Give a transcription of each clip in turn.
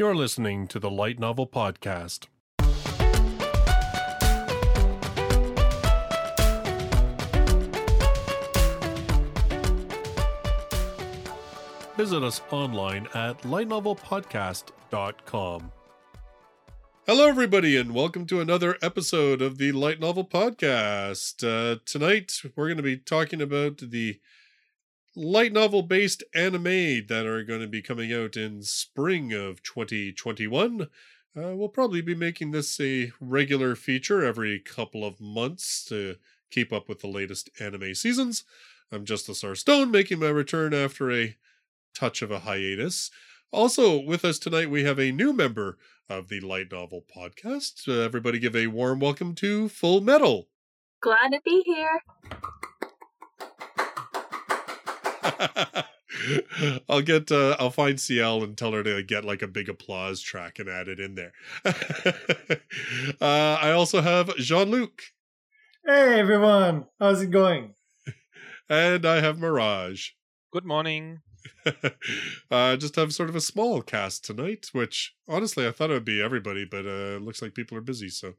You're listening to the Light Novel Podcast. Visit us online at lightnovelpodcast.com. Hello, everybody, and welcome to another episode of the Light Novel Podcast. Uh, tonight, we're going to be talking about the light novel based anime that are going to be coming out in spring of 2021. Uh, we'll probably be making this a regular feature every couple of months to keep up with the latest anime seasons. I'm Justice R. Stone, making my return after a touch of a hiatus. Also, with us tonight, we have a new member of the Light Novel Podcast. Uh, everybody give a warm welcome to Full Metal. Glad to be here. I'll get uh, I'll find CL and tell her to get like a big applause track and add it in there. uh, I also have Jean Luc. Hey everyone, how's it going? and I have Mirage. Good morning. uh, just have sort of a small cast tonight, which honestly I thought it would be everybody, but uh, looks like people are busy. So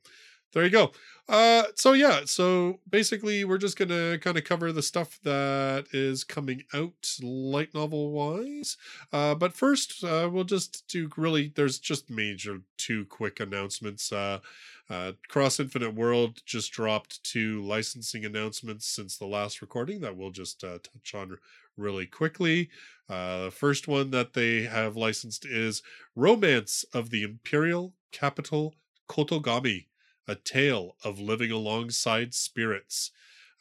there you go. Uh, so yeah, so basically we're just gonna kind of cover the stuff that is coming out light novel wise. Uh, but first, uh, we'll just do really. There's just major two quick announcements. Uh, uh, Cross Infinite World just dropped two licensing announcements since the last recording that we'll just uh, touch on really quickly. Uh, the first one that they have licensed is Romance of the Imperial Capital Kotogami a tale of living alongside spirits.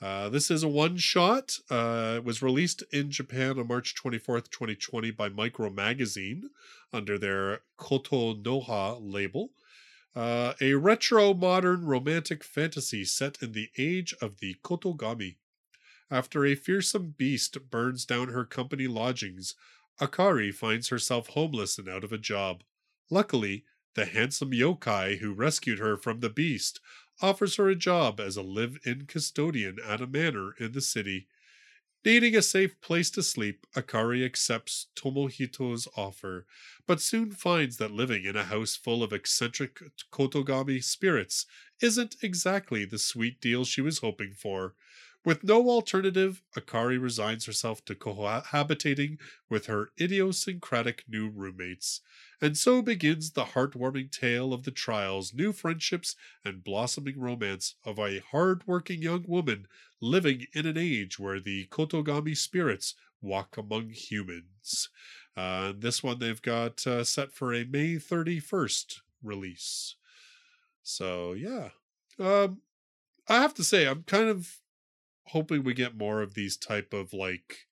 Uh, this is a one shot. Uh, it was released in Japan on March 24th, 2020 by Micro Magazine under their Kotonoha label. Uh, a retro modern romantic fantasy set in the age of the Kotogami. After a fearsome beast burns down her company lodgings, Akari finds herself homeless and out of a job. Luckily, the handsome yokai who rescued her from the beast offers her a job as a live in custodian at a manor in the city. Needing a safe place to sleep, Akari accepts Tomohito's offer, but soon finds that living in a house full of eccentric Kotogami spirits isn't exactly the sweet deal she was hoping for. With no alternative, Akari resigns herself to cohabitating with her idiosyncratic new roommates. And so begins the heartwarming tale of the trials, new friendships, and blossoming romance of a hard-working young woman living in an age where the Kotogami spirits walk among humans. Uh, this one they've got uh, set for a May 31st release. So, yeah. Um, I have to say, I'm kind of hoping we get more of these type of like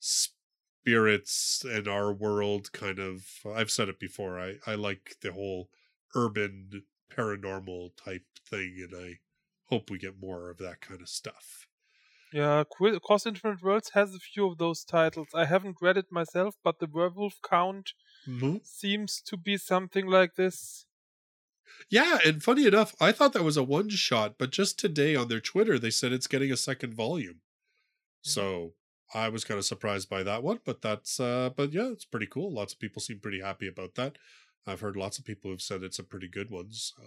spirits in our world kind of I've said it before. I I like the whole urban paranormal type thing and I hope we get more of that kind of stuff. Yeah, Cross Infinite Worlds has a few of those titles. I haven't read it myself, but the Werewolf Count mm-hmm. seems to be something like this. Yeah, and funny enough, I thought that was a one shot, but just today on their Twitter they said it's getting a second volume. Mm-hmm. So I was kind of surprised by that one, but that's uh but yeah, it's pretty cool. Lots of people seem pretty happy about that. I've heard lots of people who've said it's a pretty good one, so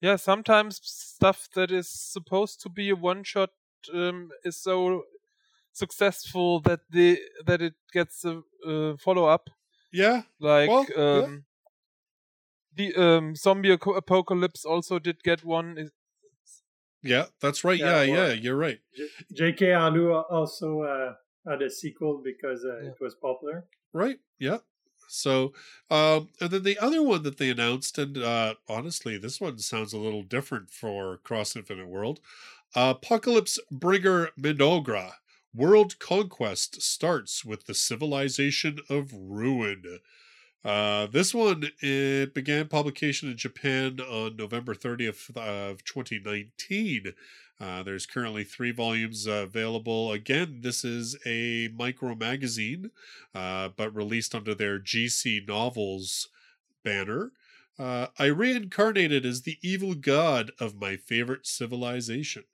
yeah, sometimes stuff that is supposed to be a one shot um, is so successful that the that it gets a, a follow up. Yeah, like well, um. The um, zombie apocalypse also did get one. Yeah, that's right. Yeah, yeah, yeah you're right. J.K. Alu also uh, had a sequel because uh, yeah. it was popular. Right. Yeah. So, um, and then the other one that they announced, and uh, honestly, this one sounds a little different for Cross Infinite World. Apocalypse Bringer Mynoghra. World conquest starts with the civilization of ruin. Uh, this one it began publication in Japan on November 30th of 2019. Uh, there's currently three volumes uh, available. Again, this is a micro magazine, uh, but released under their GC Novels banner. Uh, I reincarnated as the evil god of my favorite civilization.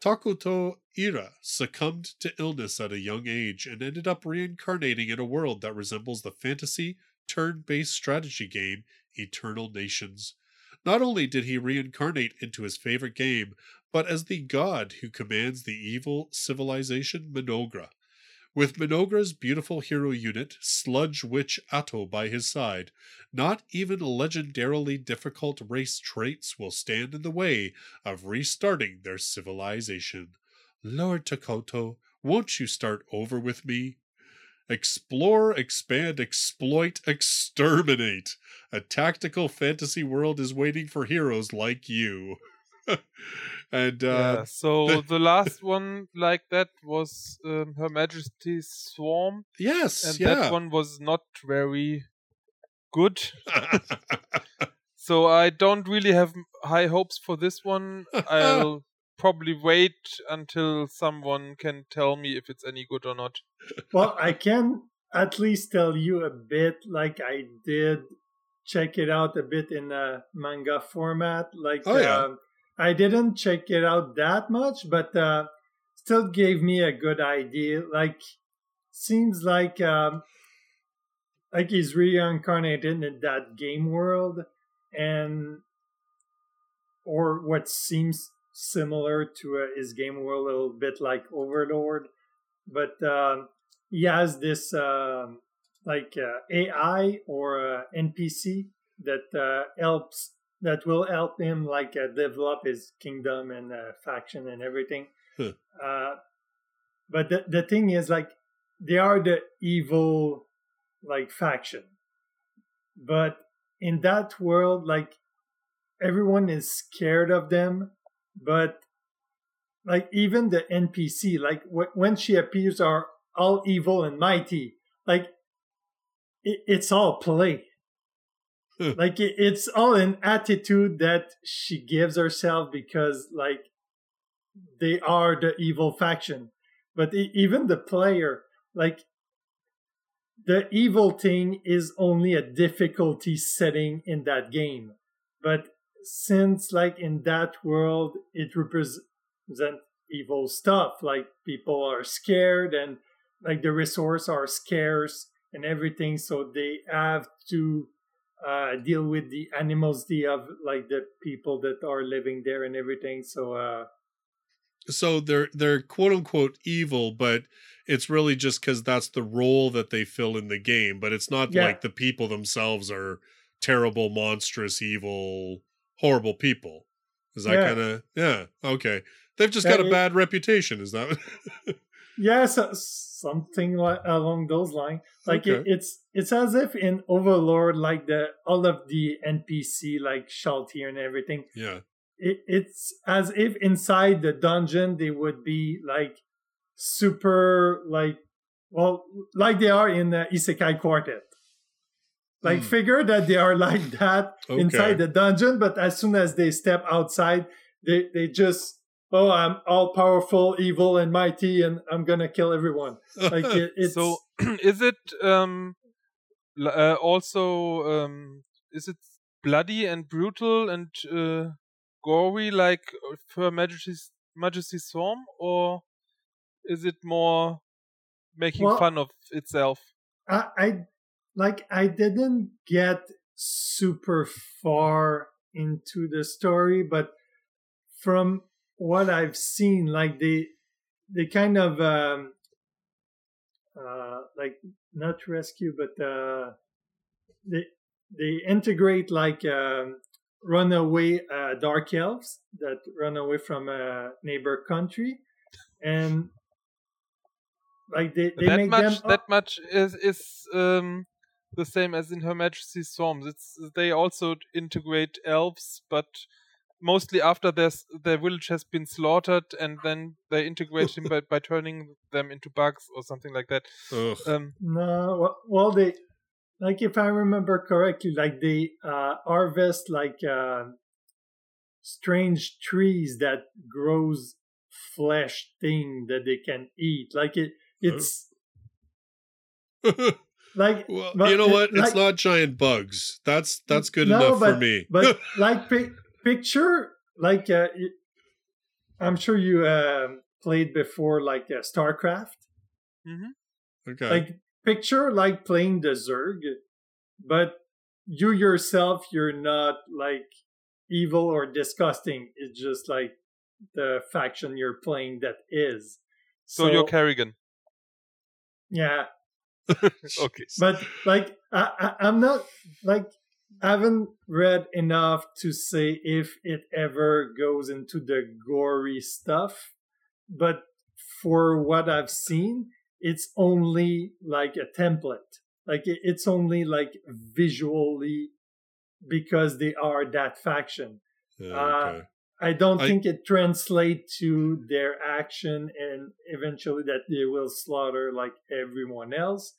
Takuto Ira succumbed to illness at a young age and ended up reincarnating in a world that resembles the fantasy turn based strategy game, Eternal Nations. Not only did he reincarnate into his favorite game, but as the god who commands the evil civilization Mynoghra. With Mynoghra's beautiful hero unit, Sludge Witch Atto, by his side, not even legendarily difficult race traits will stand in the way of restarting their civilization. Lord Takuto, won't you start over with me? Explore, expand, exploit, exterminate. A tactical fantasy world is waiting for heroes like you. and uh, yeah, so the last one like that was um, Her Majesty's Swarm, yes, and yeah. that one was not very good. So I don't really have high hopes for this one. I'll probably wait until someone can tell me if it's any good or not. well, I can at least tell you a bit, like I did check it out a bit in a manga format. Like, Oh, yeah. um, I didn't check it out that much, but uh, still gave me a good idea. Like, seems like um, like he's reincarnated in that game world, and or what seems similar to uh, his game world, a little bit like Overlord, but um, he has this um like uh, AI or uh, NPC that uh, helps that will help him like uh, develop his kingdom and uh, faction and everything. Uh, but the the thing is like they are the evil like faction, but in that world like everyone is scared of them, but like even the NPC like w- when she appears are all evil and mighty like it, it's all play. Hmm. Like it, it's all an attitude that she gives herself because like they are the evil faction. But even the player like the evil thing is only a difficulty setting in that game. But since like in that world it represents evil stuff like people are scared and like the resources are scarce and everything so they have to uh, deal with the animosity of like the people that are living there and everything so uh so they're they're quote unquote evil, but it's really just because that's the role that they fill in the game. But it's not Yeah. like the people themselves are terrible, monstrous, evil, horrible people. Is that Yeah. kind of yeah? Okay, they've just Yeah, got a it- bad reputation. Is that? yeah so, something like along those lines like it, it's it's as if in overlord like the all of the npc like Shalltear and everything yeah. it, it's as if inside the dungeon they would be like super like well like they are in the isekai quartet like Hmm. figure that they are like that Okay. inside the dungeon but as soon as they step outside they they just oh i'm all powerful evil and mighty and i'm gonna kill everyone like it, it's So is it um uh, also um is it bloody and brutal and uh, gory like Her Majesty's Majesty's Swarm or is it more making Well- fun of itself? I, I like I didn't get super far into the story, but from what I've seen, like they they kind of um, uh, like not rescue, but uh, they they integrate like um, runaway uh, dark elves that run away from a neighbor country, and like they, they that make much them that much is is um the same as in Her Majesty's Swarms. It's they also integrate elves, but mostly after their their village has been slaughtered, and then they integrate them by, by turning them into bugs or something like that. Ugh. Um, No, well- well, they like if I remember correctly, like they uh, harvest like uh, strange trees that grows flesh thing that they can eat. Like it, it's like well, but you know it- what? it's not giant bugs. That's that's good No, enough for me. but like pi- picture like uh, y- I'm sure you um played before like uh, StarCraft. okay. Like picture like playing the Zerg but you yourself, you're not like evil or disgusting. It's just like the faction you're playing that is. So, you're Kerrigan. yeah, okay. but like I, I, I'm not like I haven't read enough to say if it ever goes into the gory stuff, but for what I've seen, it's only like a template. Like it's only like visually because they are that faction. Yeah, Uh, okay. I don't I- think it translates to their action and eventually that they will slaughter like everyone else.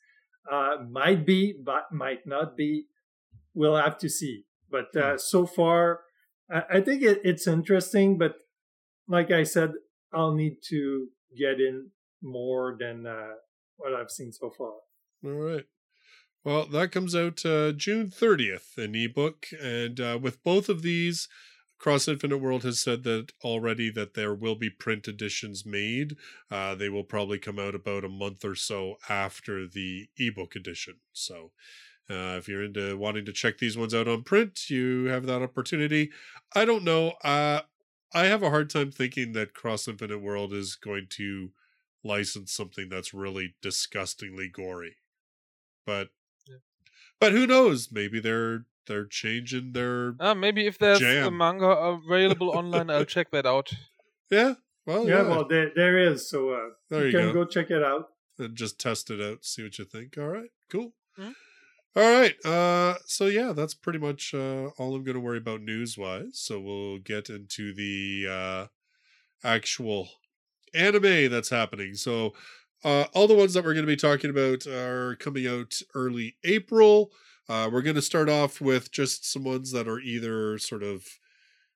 Uh, might be, but might not be. We'll have to see. But uh, so far, I, I think it, it's interesting. But like I said, I'll need to get in more than uh, what I've seen so far. All right. Well, that comes out uh, June 30th, an ebook. And uh, with both of these, Cross Infinite World has said that already that there will be print editions made. Uh, they will probably come out about a month or so after the ebook edition. So uh, if you're into wanting to check these ones out on print, you have that opportunity. I don't know. Uh, I have a hard time thinking that Cross Infinite World is going to license something that's really disgustingly gory. But Yeah. but who knows? Maybe they're they're changing their Ah, maybe if there's a manga available online, I'll check that out. yeah. Well, yeah, yeah. well, there, there is. So uh, there you you can go. go check it out. and just test it out, see what you think. All right, cool. Mhm. All right. Uh, so yeah, that's pretty much uh, all I'm going to worry about news wise. So we'll get into the uh, actual anime that's happening. So uh, all the ones that we're going to be talking about are coming out early April. Uh, we're going to start off with just some ones that are either sort of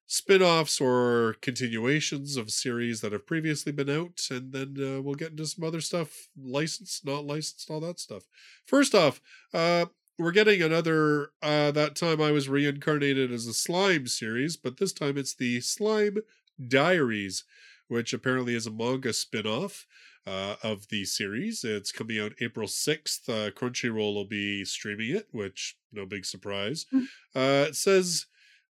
spin-offs or continuations of series that have previously been out and then uh, we'll get into some other stuff licensed not licensed all that stuff. First off uh we're getting another uh that time i was reincarnated as a slime series but this time it's the slime diaries which apparently is a manga spin-off uh, of the series it's coming out april 6th uh, crunchyroll will be streaming it which no big surprise Mm. uh, it says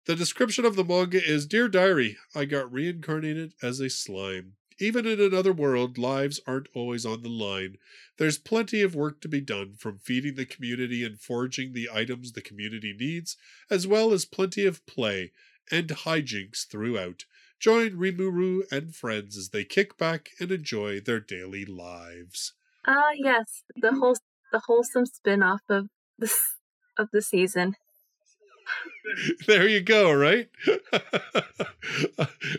the description of the manga is Dear Diary, I got reincarnated as a slime. Even in another world, lives aren't always on the line. There's plenty of work to be done, from feeding the community and foraging the items the community needs, as well as plenty of play and hijinks throughout. Join Rimuru and friends as they kick back and enjoy their daily lives. Ah, yes, the whole the wholesome spin-off of this of the season. there you go, right?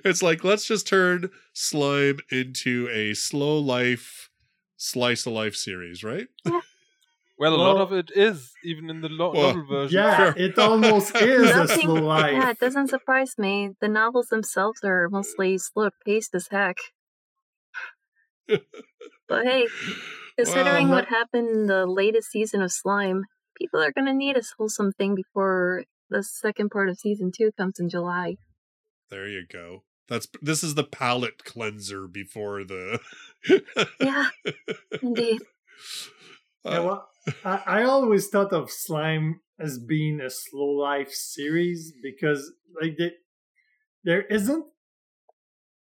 it's like let's just turn slime into a slow life slice of life series, right? Well, a lot of it is, even in the lo- Well, novel version. Yeah, Sure. it almost is a Nothing- slow life. Yeah, it doesn't surprise me. The novels themselves are mostly slow paced as heck. But hey, considering Well, what happened in the latest season of Slime, people are gonna need a wholesome thing before the second part of season two comes in July. there you go. That's this is the palate cleanser before the Yeah, indeed. Yeah, Uh, well, I, I always thought of slime as being a slow life series because like they, there isn't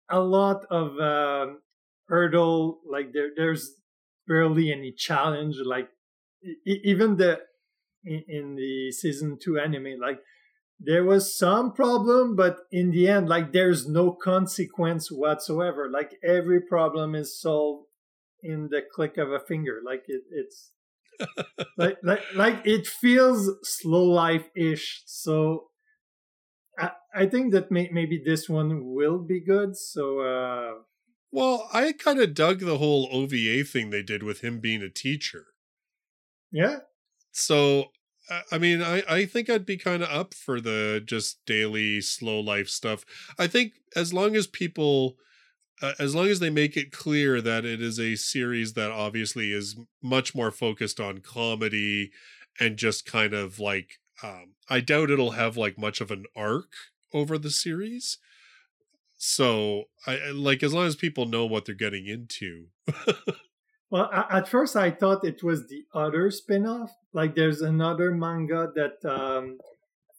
a lot of um, hurdle like there there's barely any challenge like even the in, in the season 2 anime like there was some problem but in the end like there's no consequence whatsoever. Like every problem is solved in the click of a finger. Like it, it's like like like it feels slow life ish so I, I think that may, maybe this one will be good so uh well, I kind of dug the whole OVA thing they did with him being a teacher. yeah so I- I mean, I, I think I'd be kind of up for the just daily slow life stuff. I think as long as people, uh, as long as they make it clear that it is a series that obviously is much more focused on comedy and just kind of like, um, I doubt it'll have like much of an arc over the series. So I like as long as people know what they're getting into. Well, at first I thought it was the other spin-off. Like there's another manga that um,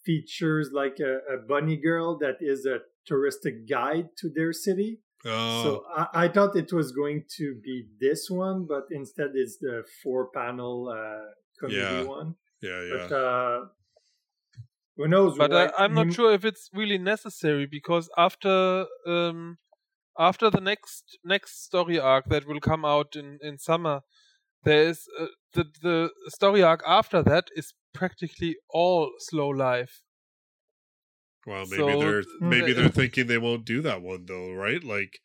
features like a, a bunny girl that is a touristic guide to their city. Oh, So I, I thought it was going to be this one, but instead it's the four-panel uh, comedy Yeah. one. yeah, yeah. But uh, who knows? but why- I, I'm not sure if it's really necessary because after um, after the next next story arc that will come out in in summer, there is uh, the the story arc after that is practically all slow life. Well, maybe so they're maybe they're thinking they won't do that one though, right? Like,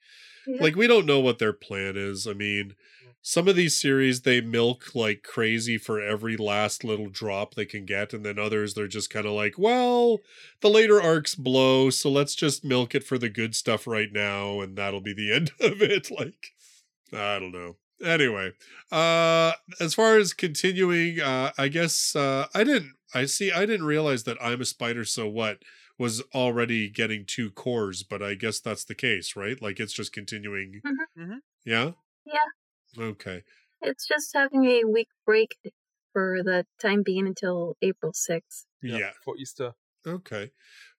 Yeah. like we don't know what their plan is. I mean, some of these series they milk like crazy for every last little drop they can get, and then others they're just kind of like, well, the later arcs blow, so let's just milk it for the good stuff right now, and that'll be the end of it. Like, I don't know. Anyway, uh, as far as continuing, uh, I guess uh, I didn't. I see. I didn't realize that I'm a spider. So what? Was already getting two cours, but I guess that's the case, right? Like it's just continuing. Mhm. Mhm. Yeah. Yeah. Okay. It's just having a week break for the time being until April 6th. Yeah. for Easter. Okay.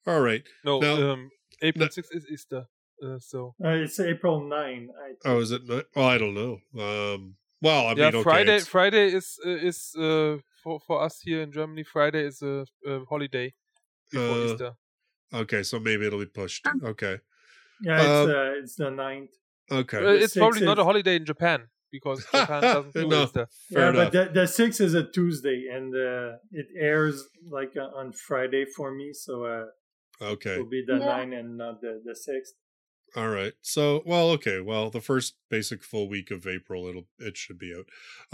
All right. No, Now- um, April No. 6th is Easter. Uh, so Uh, it's April 9. I Oh, is it? Not? Well, I don't know. Um. Well, I yeah, mean, okay. Friday. it's- Friday is uh, is uh, for for us here in Germany. Friday is a, a holiday before Uh, Easter. Okay, so maybe it'll be pushed. Um, Okay. Yeah, it's, Um, uh, it's the ninth. Okay. Uh, it's probably six not a holiday in Japan because Japan doesn't do No. Easter. Fair yeah, enough. but the, the 6th is a Tuesday, and uh, it airs like uh, on Friday for me, so uh, okay. it will be the Yeah. 9 and not the, the 6th. All right. So, well, okay. Well, the first basic full week of April, it'll it should be out.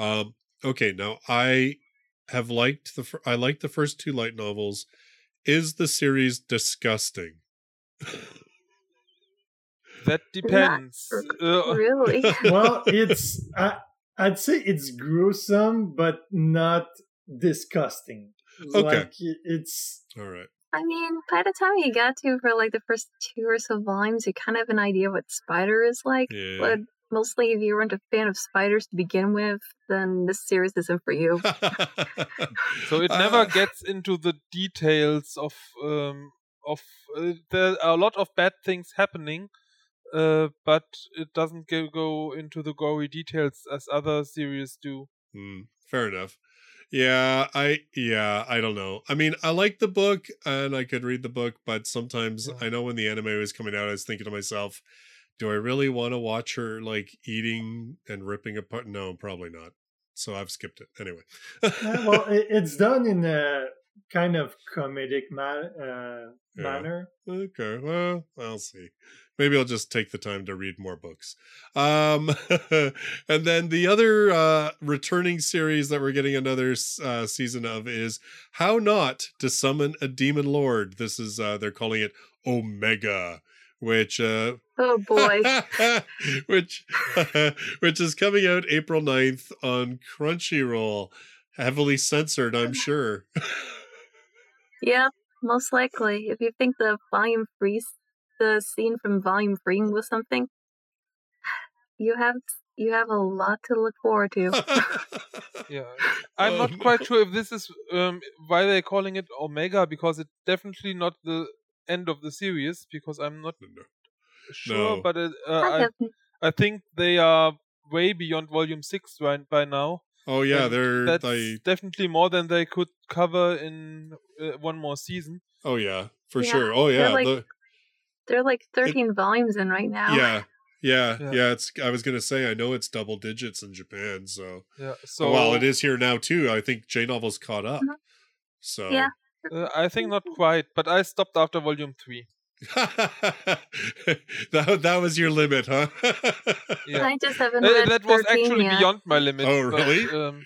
Um. Okay. Now, I have liked the fir- I liked the first two light novels. Is the series disgusting? That depends. Really? Well, it's, I, I'd say it's gruesome, but not disgusting. Okay. Like, it's, All right. I mean, by the time you got to for like the first two or so volumes, you kind of have an idea what Spider is like. Yeah. But mostly, if you weren't a fan of spiders to begin with, then this series isn't for you. so it never Uh, gets into the details of um of uh, there are a lot of bad things happening uh but it doesn't go, go into the gory details as other series do Hmm, fair enough. Yeah, I yeah, I don't know. I mean, I like the book and I could read the book, but sometimes Yeah. I know when the anime was coming out, I was thinking to myself, do I really want to watch her like eating and ripping apart? No, probably not. So I've skipped it anyway. yeah, well, it, it's done in a kind of comedic uh, Yeah. manner. Okay, well, I'll see. Maybe I'll just take the time to read more books. Um, and then the other uh, returning series that we're getting another uh, season of is How Not to Summon a Demon Lord. This is uh, they're calling it Omega, which uh, Oh boy. which which is coming out April 9th on Crunchyroll. Heavily censored, I'm sure. yeah, most likely. If you think the volume three, the scene from volume three was something, you have you have a lot to look forward to. yeah i'm Oh, not no. quite sure if this is um why they're calling it omega because it's definitely not the end of the series because i'm not sure No. but it, uh, I I, think they are way beyond volume 6 right by now oh yeah, And they're that's they definitely more than they could cover in uh, one more season. Oh yeah, for Yeah, sure. Oh they're yeah, like- the- There are like 13 volumes in right now. yeah, yeah, yeah, Yeah. It's. I was gonna say I know it's double digits in Japan, so, Yeah. So well, it is here now too. I think J Novel's caught up. Mhm. So Yeah. Uh, I think not quite, but I stopped after volume three. that that was your limit, huh? Yeah. I just haven't Uh, read that was 13 actually yet. beyond my limit. Oh, but, really? um,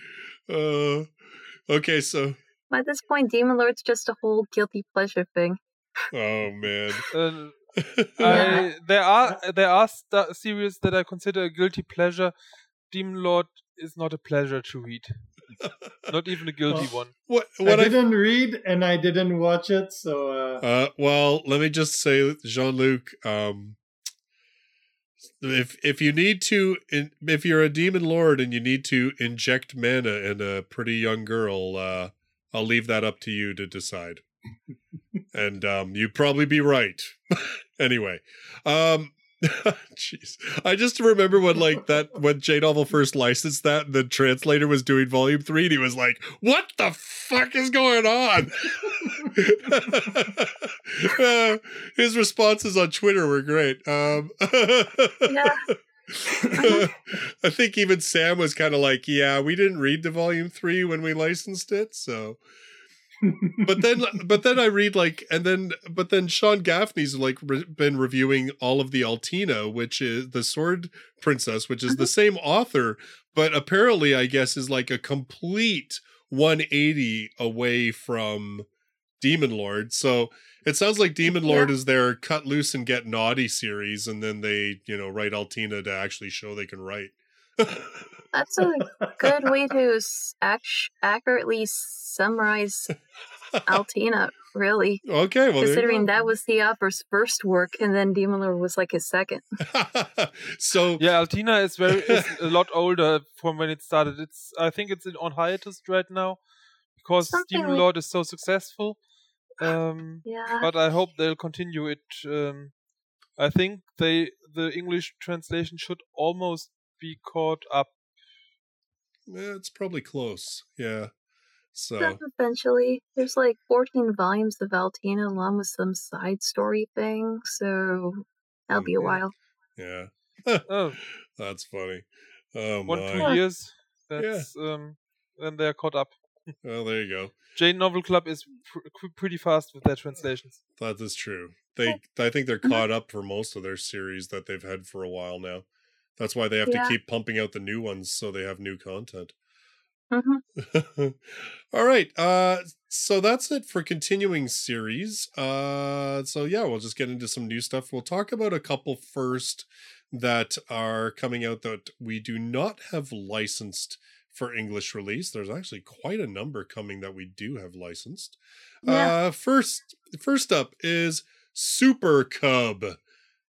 uh, okay, so By this point, Demon Lord's just a whole guilty pleasure thing. oh man. uh, I, there are there are st- series that I consider a guilty pleasure. Demon Lord is not a pleasure to read. Not even a guilty Well, one. what I I, didn't read and I didn't watch it, so uh, Uh, well, let me just say, Jean Luc, um, if if you need to in, if you're a demon lord and you need to inject mana in a pretty young girl uh i'll leave that up to you to decide and um you'd probably be right anyway um jeez i just remember when like that when j novel first licensed that the translator was doing volume three and he was like what the fuck is going on Uh, his responses on twitter were great um Yeah. I think even Sam was kind of like, "Yeah, we didn't read the volume three when we licensed it, so." But then, but then I read like, and then, but then Sean Gaffney's like re- been reviewing all of the Altina, which is the Sword Princess, which is the uh-huh. same author, but apparently, I guess, is like a complete 180 away from Demon Lord. So it sounds like Demon Yeah. Lord is their cut loose and get naughty series, and then they, you know, write Altina to actually show they can write. That's a good way to s- act- accurately summarize Altina, really. okay, well, Considering that was the author's first work, and then Demon Lord was like his second. so Yeah, Altina is very is a lot older from when it started. It's I think it's on hiatus right now because Something Demon like- Lord is so successful. Um, Yeah. but I hope they'll continue it. Um, I think they the English translation should almost be caught up. Yeah, it's probably close. Yeah. So So eventually, there's like 14 volumes of Altina along with some side story thing, so that'll be a while. yeah, Oh, that's funny. Oh one my. two years. That's um, then they're caught up. Well, there you go. J Novel Club is pr- pretty fast with their translations. That is true. They, I think they're Mhm. caught up for most of their series that they've had for a while now. That's why they have Yeah. to keep pumping out the new ones so they have new content. hmm All right. Uh so that's it for continuing series. Uh so yeah, we'll just get into some new stuff. We'll talk about a couple first that are coming out that we do not have licensed for English release. There's actually quite a number coming that we do have licensed. Yeah. Uh first first up is Super Cub.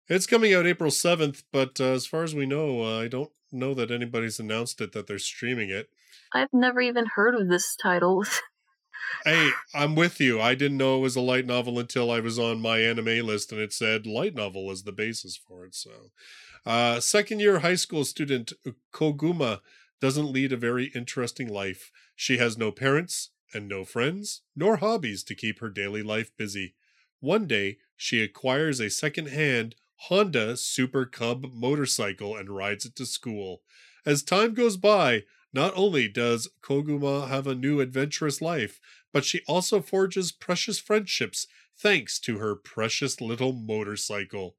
It's coming out April 7th, but uh, as far as we know, uh, I don't know that anybody's announced it that they're streaming it. I've never even heard of this title. Hey, I'm with you. I didn't know it was a light novel until I was on my anime list and it said light novel as the basis for it. So, uh, second year high school student Koguma doesn't lead a very interesting life. She has no parents and no friends, nor hobbies to keep her daily life busy. One day, she acquires a second-hand Honda Super Cub motorcycle and rides it to school. As time goes by, not only does Koguma have a new adventurous life, but she also forges precious friendships thanks to her precious little motorcycle.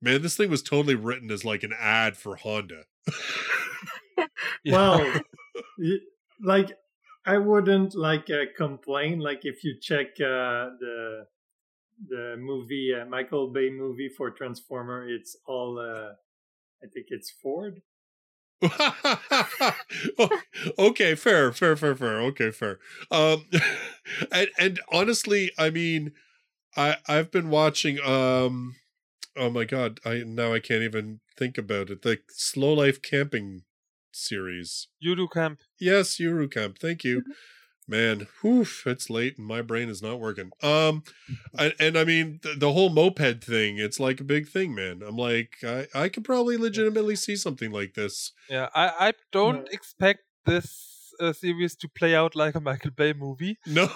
Man, this thing was totally written as like an ad for Honda. Well, like I wouldn't like uh, complain. Like if you check uh, the the movie uh, Michael Bay movie for Transformer, it's all uh, I think it's Ford. okay, fair, fair, fair, fair. Okay, fair. Um, and and honestly, I mean, I I've been watching. Um, oh my god, I now I can't even think about it. The Slow Life Camping series. Yudu Camp. Yes, Yuru Camp. Thank you. Man, whew, it's late and my brain is not working. Um, and, and I mean the, the whole moped thing. It's like a big thing, man. I'm like, I I could probably legitimately see something like this. Yeah, I, I don't expect this uh, series to play out like a Michael Bay movie. No,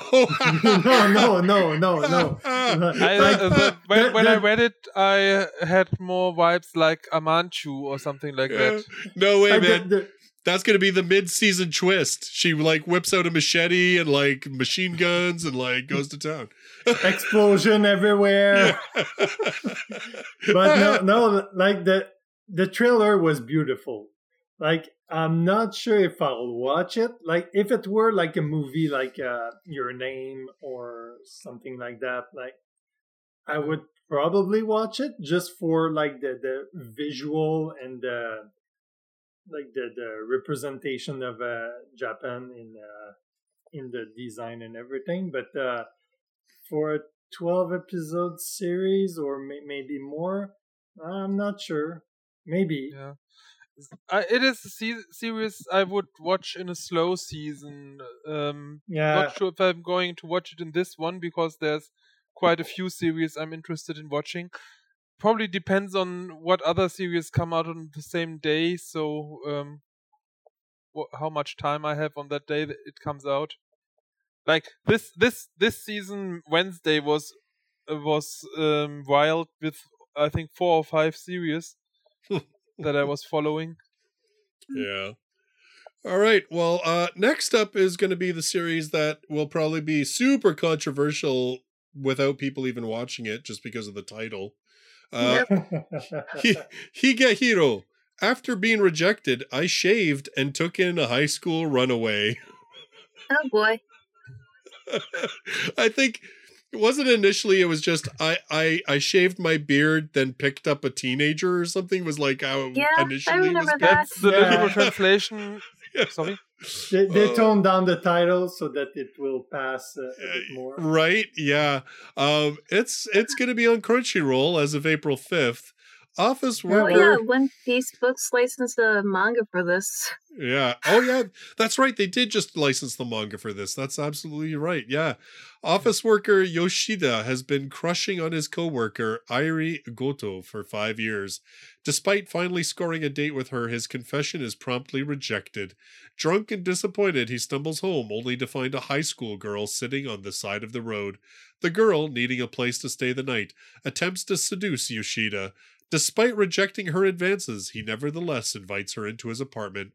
no, no, no, no, no. I, uh, the- when when I read it, I had more vibes like Amanchu or something like that. no way, like the- man. the- That's gonna be the mid-season twist. She like whips out a machete and like machine guns and like goes to town. explosion everywhere. but no, no, like the the trailer was beautiful. Like I'm not sure if I'll watch it. Like if it were like a movie, like uh, Your Name or something like that, like I would probably watch it just for like the the visual and the like the the representation of uh, Japan in uh, in the design and everything. But uh, for a 12 episode series or may- maybe more, I'm not sure. maybe. Yeah. I, it is a se- series I would watch in a slow season. Um, Yeah, not sure if I'm going to watch it in this one because there's quite a few series I'm interested in watching. Probably depends on what other series come out on the same day. So, um, wha how much time I have on that day that it comes out. Like this, this, this season Wednesday was uh, was um, wild with I think four or five series that I was following. Yeah. All right. Well, uh, next up is going to be the series that will probably be super controversial without people even watching it just because of the title. Uh, Hi- Higehiro. After being rejected, I shaved and took in a high school runaway. Oh boy. I think it wasn't initially. It was just I I I shaved my beard, then picked up a teenager or something. Was like how Yeah, I initially was remember meant. that. That's the Yeah. literal translation. Sorry. they, they Uh, toned down the title so that it will pass uh, a bit more. Right? Yeah. Um. It's it's gonna be on Crunchyroll as of April fifth. Office oh, Yeah, Oh worker. yeah, One Peace Books licensed a manga for this. Yeah. Oh, yeah. That's right. They did just license the manga for this. That's absolutely right. Yeah. Office worker Yoshida has been crushing on his coworker Airi Goto for five years. Despite finally scoring a date with her, his confession is promptly rejected. Drunk and disappointed, he stumbles home only to find a high school girl sitting on the side of the road. The girl, needing a place to stay the night, attempts to seduce Yoshida. Despite rejecting her advances, he nevertheless invites her into his apartment.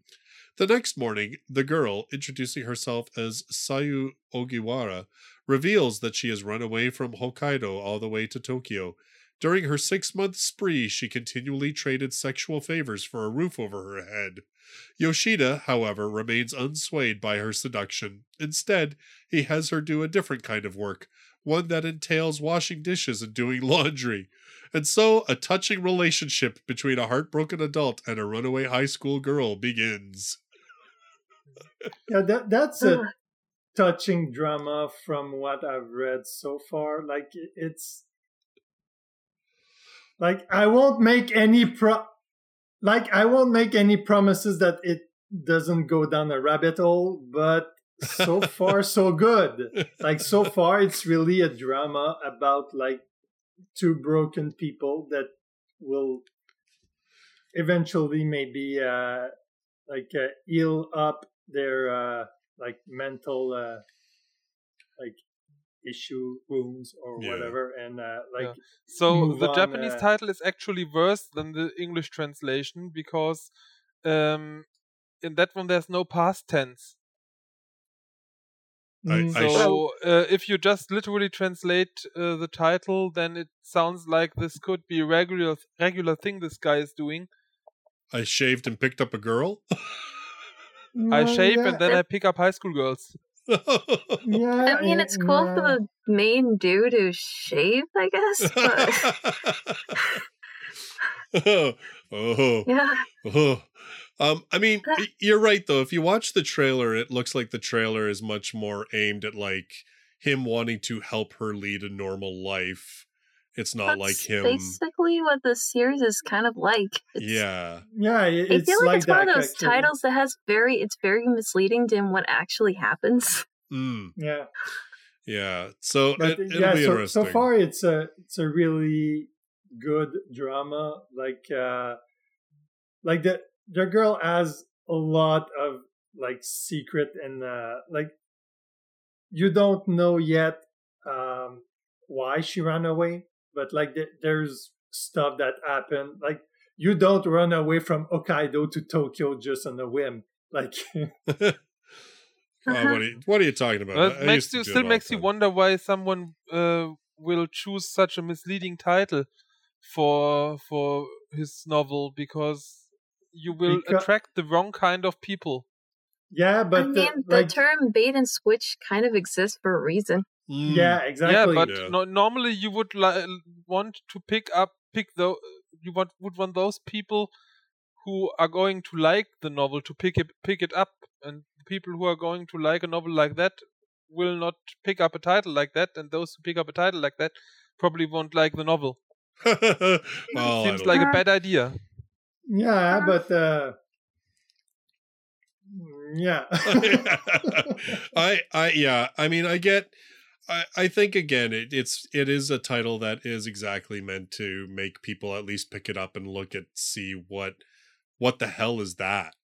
The next morning, the girl, introducing herself as Sayu Ogiwara, reveals that she has run away from Hokkaido all the way to Tokyo. During her six month spree, she continually traded sexual favors for a roof over her head. Yoshida, however, remains unswayed by her seduction. Instead, he has her do a different kind of work, one that entails washing dishes and doing laundry. And so, a touching relationship between a heartbroken adult and a runaway high school girl begins. Yeah, that, that's a ah. touching drama from what I've read so far. Like it's like I won't make any pro like I won't make any promises that it doesn't go down a rabbit hole, but so far so good. Like so far it's really a drama about like two broken people that will eventually maybe uh like uh, heal up their uh like mental uh like issue wounds or Yeah. whatever and uh like So the on, Japanese uh, title is actually worse than the English translation because um, in that one there's no past tense. I- mm, I sh- So uh, if you just literally translate uh, the title, then it sounds like this could be a regular regular thing this guy is doing. I shaved and picked up a girl. I shave yeah, and then I pick up high school girls. yeah, I mean, it's cool yeah. for the main dude to shave, I guess. But oh, oh, yeah, oh. Um, I mean, you're right though. If you watch the trailer, it looks like the trailer is much more aimed at like him wanting to help her lead a normal life. It's not like him. basically what the series is kind of like. It's, Yeah. yeah it- I feel like, like it's one of those actually. titles that has very, it's very misleading to what actually happens. Mm, yeah yeah. So but it, it'll yeah be so, interesting. so far it's a it's a really good drama like uh like the the girl has a lot of like secret and uh like you don't know yet um why she ran away but like the, there's stuff that happened like you don't run away from Hokkaido to Tokyo just on a whim like Uh, Uh-huh. what, are you, what are you talking about? Well, it makes you do it still makes you wonder why someone uh, will choose such a misleading title for for his novel because you will Becau- attract the wrong kind of people. yeah but I the- mean, the like term bait and switch kind of exists for a reason. Mm, yeah exactly Yeah, but Yeah. No, normally you would li- want to pick up pick the you want would want those people who are going to like the novel to pick it pick it up, and people who are going to like a novel like that will not pick up a title like that, and those who pick up a title like that probably won't like the novel. well, I Seems like know. a bad idea. Yeah, but uh, yeah. I I yeah, I mean I get I, I think again it, it's it is a title that is exactly meant to make people at least pick it up and look at see what what the hell is that?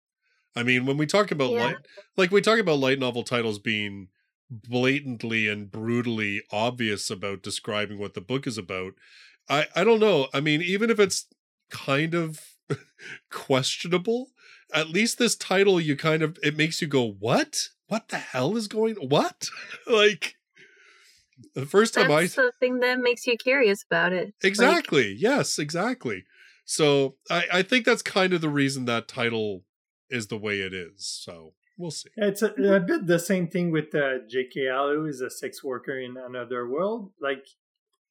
I mean, when we talk about Yeah. light like we talk about light novel titles being blatantly and brutally obvious about describing what the book is about, I I don't know. I mean, even if it's kind of questionable, at least this title you kind of it makes you go, "What? What the hell is going what?" like the first time I That's the thing that makes you curious about it. Like, Exactly. yes, exactly. So I, I think that's kind of the reason that title is the way it is. So we'll see. It's a, a bit the same thing with uh, J.K. Haru is a sex worker in another world. Like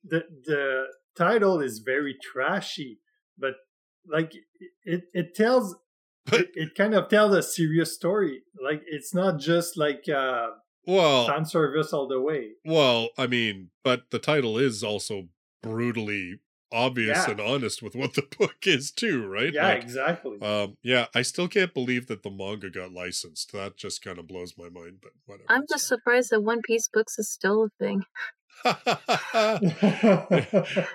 the the title is very trashy, but like it it tells But it, it kind of tells a serious story. Like it's not just like uh, well, fan service all the way. well, I mean, but the title is also brutally obvious Yeah. and honest with what the book is too, right? Yeah, Like, exactly. um, yeah, I still can't believe that the manga got licensed. That just kind of blows my mind, but whatever. I'm just surprised that One Peace Books is still a thing.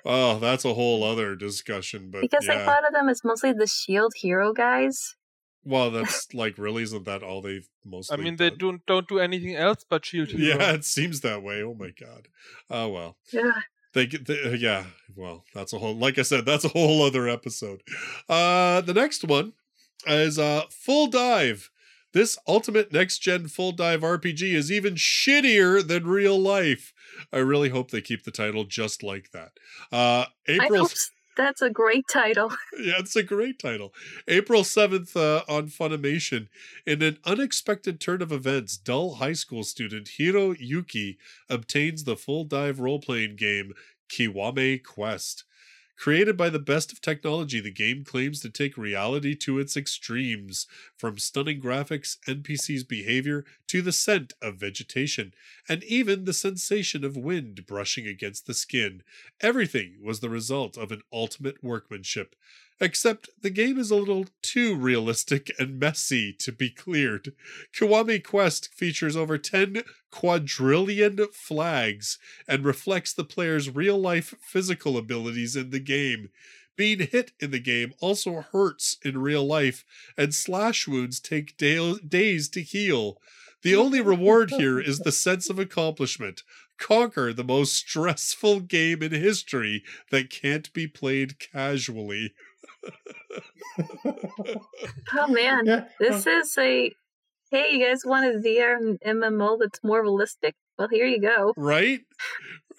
oh, that's a whole other discussion. But Because yeah. I thought of them as mostly the Shield hero guys. Well, that's like really isn't that all they've mostly? I mean, they don't don't do anything else but Shield Hero. Yeah, it seems that way. Oh my god. Oh well. Yeah. They, they yeah. Well, that's a whole. Like I said, that's a whole other episode. Uh, the next one is uh full dive. This ultimate next gen full dive RPG is even shittier than real life. I really hope they keep the title just like that. Uh, April hope s- that's a great title. yeah, it's a great title. April 7th uh, on Funimation. In an unexpected turn of events, dull high school student Hiro Yuki obtains the full dive role playing game Kiwame Quest. Created by the best of technology, the game claims to take reality to its extremes, from stunning graphics, NPCs' behavior, to the scent of vegetation, and even the sensation of wind brushing against the skin. Everything was the result of an ultimate workmanship. Except the game is a little too realistic and messy to be cleared. Kiwame Quest features over 10 quadrillion flags and reflects the player's real life physical abilities in the game. Being hit in the game also hurts in real life, and slash wounds take da- days to heal. The only reward here is the sense of accomplishment. Conquer the most stressful game in history that can't be played casually. Oh man, yeah. this is a. Hey, you guys want a VR MMO that's more realistic? Well, here you go. right?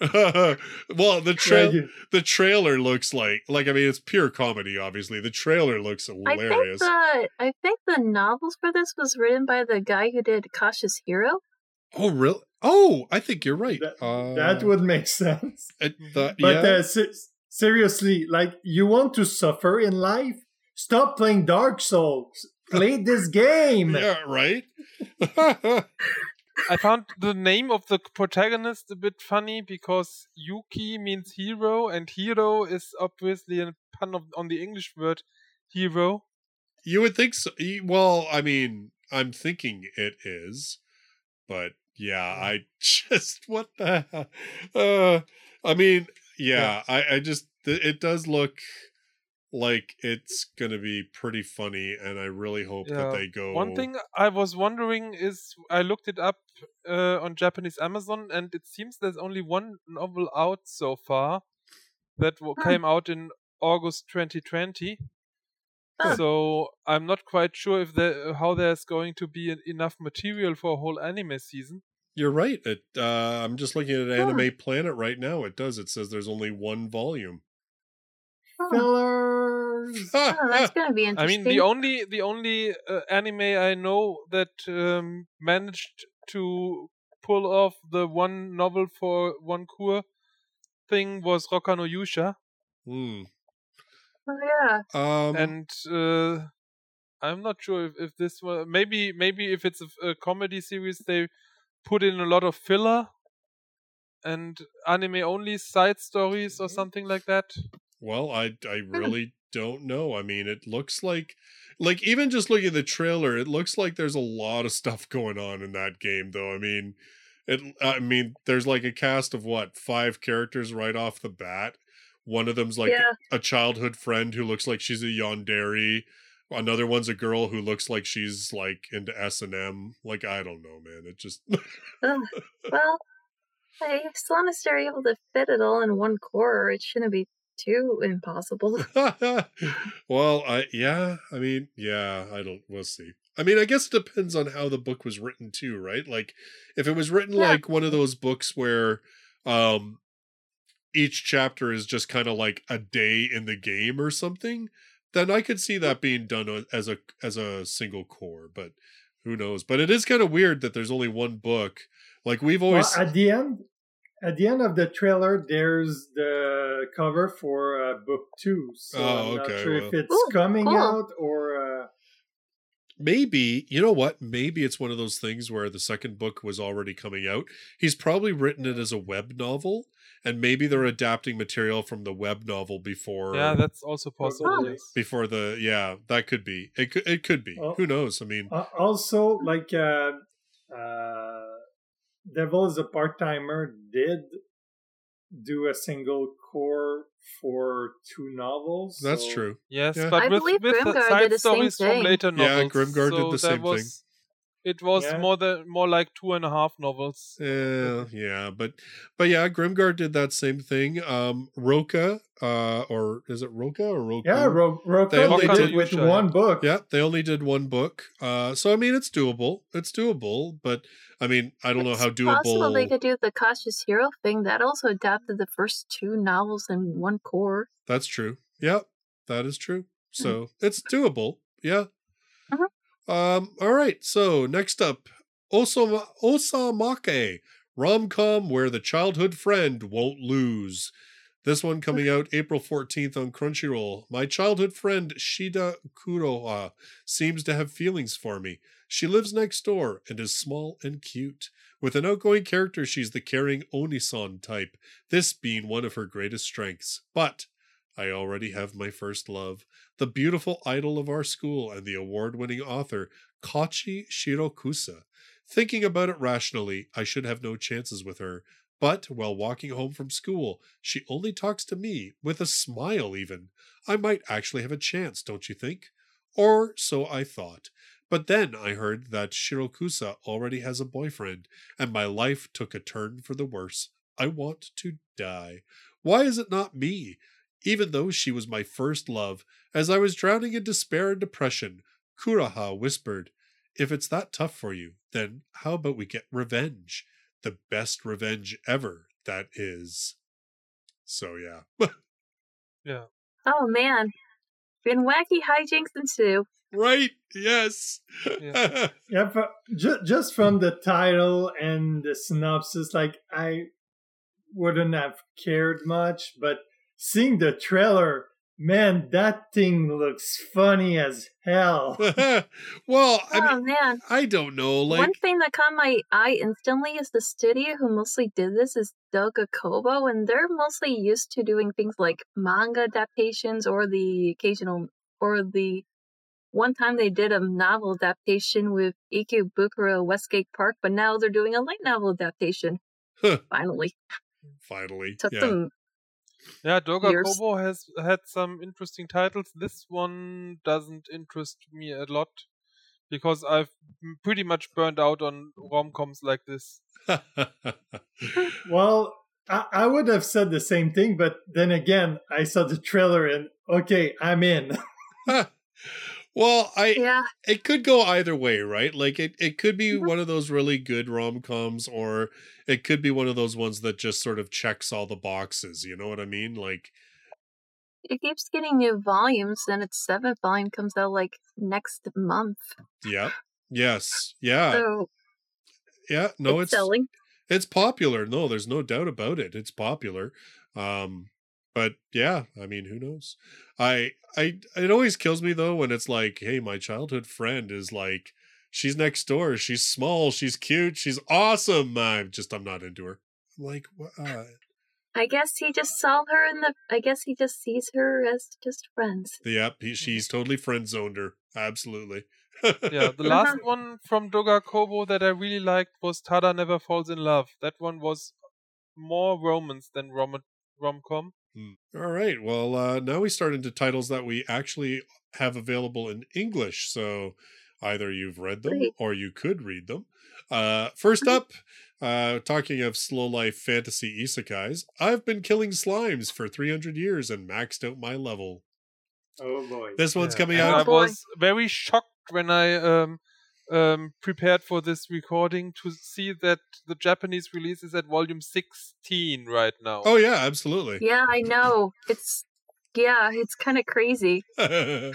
well, the Yeah, tra- the trailer looks like like I mean it's pure comedy. Obviously, the trailer looks hilarious. I hilarious. think the I think the novels for this was written by the guy who did Cautious Hero. oh, really? Oh, I think you're right. that, uh, that would make sense. it- the- But yeah. uh, se- seriously, like you want to suffer in life? Stop playing Dark Souls. Play this game. yeah, right. I found the name of the protagonist a bit funny because Yuki means hero, and hero is obviously a pun of, on the English word hero. you would think so. Well, I mean, I'm thinking it is, but yeah, I just what the hell? Uh, I mean, yeah, I, I just th- it does look like it's gonna be pretty funny, and I really hope that they go. One thing I was wondering is I looked it up uh, on Japanese Amazon, and it seems there's only one novel out so far that w- Hmm. came out in August 2020. Huh. So I'm not quite sure if there how there's going to be en- enough material for a whole anime season. You're right. It. Uh, I'm just looking at Huh. Anime Planet right now. It does. It says there's only one volume. Oh, Fillers. oh, that's gonna be interesting. I mean, the only the only uh, anime I know that um, managed to pull off the one novel for one cour thing was Rokka no Yusha, Hmm. oh, yeah. Um, and uh, I'm not sure if, if this was maybe maybe if it's a, a comedy series they put in a lot of filler and anime only side stories or something like that. Well, I I hmm. really don't know. I mean, it looks like like even just looking at the trailer, it looks like there's a lot of stuff going on in that game though. I mean, it I mean, there's like a cast of what, five characters right off the bat. One of them's like Yeah. a childhood friend who looks like she's a yandere. Another one's a girl who looks like she's like into S and M. Like I don't know, man. It just well, hey, as long as they're able to fit it all in one cour, it shouldn't be too impossible. well, I yeah, I mean, yeah, I don't we'll see. I mean, I guess it depends on how the book was written too, right? Like if it was written Yeah. like one of those books where um each chapter is just kind of like a day in the game or something, then I could see that being done as a as a single cour, but who knows? But it is kind of weird that there's only one book. Like we've Well, always at the end, at the end of the trailer, there's the cover for uh, book two. So Oh, I'm okay, not sure if it's Ooh, coming cool. out or. Uh, maybe you know what? Maybe it's one of those things where the second book was already coming out. He's probably written it as a web novel and maybe they're adapting material from the web novel before Yeah, that's also possible. Yes. before the yeah that could be. It could it could be. Who knows? I mean Uh, also, like uh, uh, Devil is a part timer did do a single cour for two novels. that's so- true Yes, Yeah. but I with, believe with uh, the Grimgar side did the same stories from thing. later Yeah, novels. Grimgar did the there same thing. Was, It was Yeah. more than more like two and a half novels. yeah yeah but but yeah grimgar did that same thing um roka uh or is it roka or roka Yeah, Ro- Roka They only did did- with Yusha, one yeah. book. Yeah, they only did one book. Uh, so I mean, it's doable. It's doable, but I mean, I don't know it's how doable. possible they could do the Cautious Hero thing. That also adapted the first two novels in one cour. That's true. Yeah, that is true. So it's doable. Yeah. Um. All right. So next up, Osama Osamake rom com where the childhood friend won't lose. This one coming out April 14th on Crunchyroll. My childhood friend Shida Kuroha seems to have feelings for me. She lives next door and is small and cute. With an outgoing character, she's the caring Onisan type, this being one of her greatest strengths. But I already have my first love, the beautiful idol of our school and the award winning author, Kachi Shirokusa. Thinking about it rationally, I should have no chances with her. But while walking home from school, she only talks to me, with a smile even. I might actually have a chance, don't you think? Or so I thought. But then I heard that Shirokusa already has a boyfriend, and my life took a turn for the worse. I want to die. Why is it not me? Even though she was my first love, as I was drowning in despair and depression, Kuroha whispered, If it's that tough for you, then how about we get revenge? The best revenge ever, that is. So, yeah. Yeah. Oh man, been wacky hijinks ensue. right? Yes. Yeah. Yeah, but ju- just from the title and the synopsis, like I wouldn't have cared much, but seeing the trailer, man, that thing looks funny as hell. well, I oh mean, man. I don't know. Like, One thing that caught my eye instantly is the studio who mostly did this is Doga Kobo, and they're mostly used to doing things like manga adaptations or the occasional or the one time they did a novel adaptation with Ikebukuro Westgate Park, but now they're doing a light novel adaptation. Huh. Finally, finally. took yeah. them. Yeah, Doga Years. Kobo has had some interesting titles. This one doesn't interest me a lot because I've pretty much burned out on rom coms like this. well, I-, I would have said the same thing, but then again, I saw the trailer and okay, I'm in. well, I Yeah, it could go either way, right? Like it, it could be Mhm. one of those really good rom coms, or it could be one of those ones that just sort of checks all the boxes. You know what I mean? Like, it keeps getting new volumes, and its seventh volume comes out like next month. yeah, yes, yeah, so yeah. No, it's it's selling. it's popular. No, there's no doubt about it. It's popular. Um, but yeah, I mean, who knows? I, I, it always kills me though when it's like, hey, my childhood friend is like, she's next door. She's small. She's cute. She's awesome. I'm just, I'm not into her. I'm like, what? Uh, I guess he just saw her in the. I guess he just sees her as just friends. Yep, he, she's totally friend zoned her. Absolutely. yeah, the last one from Doga Kobo that I really liked was Tada Never Falls in Love. That one was more romance than rom rom com. Hmm. All right. Well, uh, now we start into titles that we actually have available in English. So either you've read them Great. or you could read them. Uh, first up, uh, talking of slow life fantasy isekais, I've been killing slimes for 300 years and maxed out my level. Oh boy. This one's Yeah, coming out. I Oh, was very shocked when I um, um, prepared for this recording to see that the Japanese release is at volume 16 right now. Oh, yeah, absolutely. Yeah, I know. It's yeah, it's kind of crazy.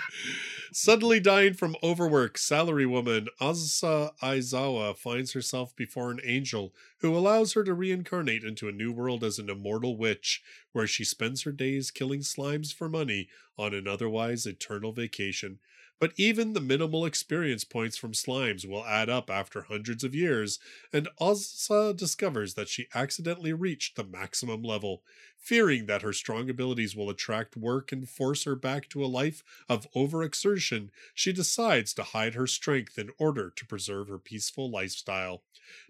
Suddenly dying from overwork, salary woman Azusa Aizawa finds herself before an angel who allows her to reincarnate into a new world as an immortal witch, where she spends her days killing slimes for money on an otherwise eternal vacation. But even the minimal experience points from slimes will add up after hundreds of years, and Azusa discovers that she accidentally reached the maximum level. Fearing that her strong abilities will attract work and force her back to a life of overexertion, she decides to hide her strength in order to preserve her peaceful lifestyle.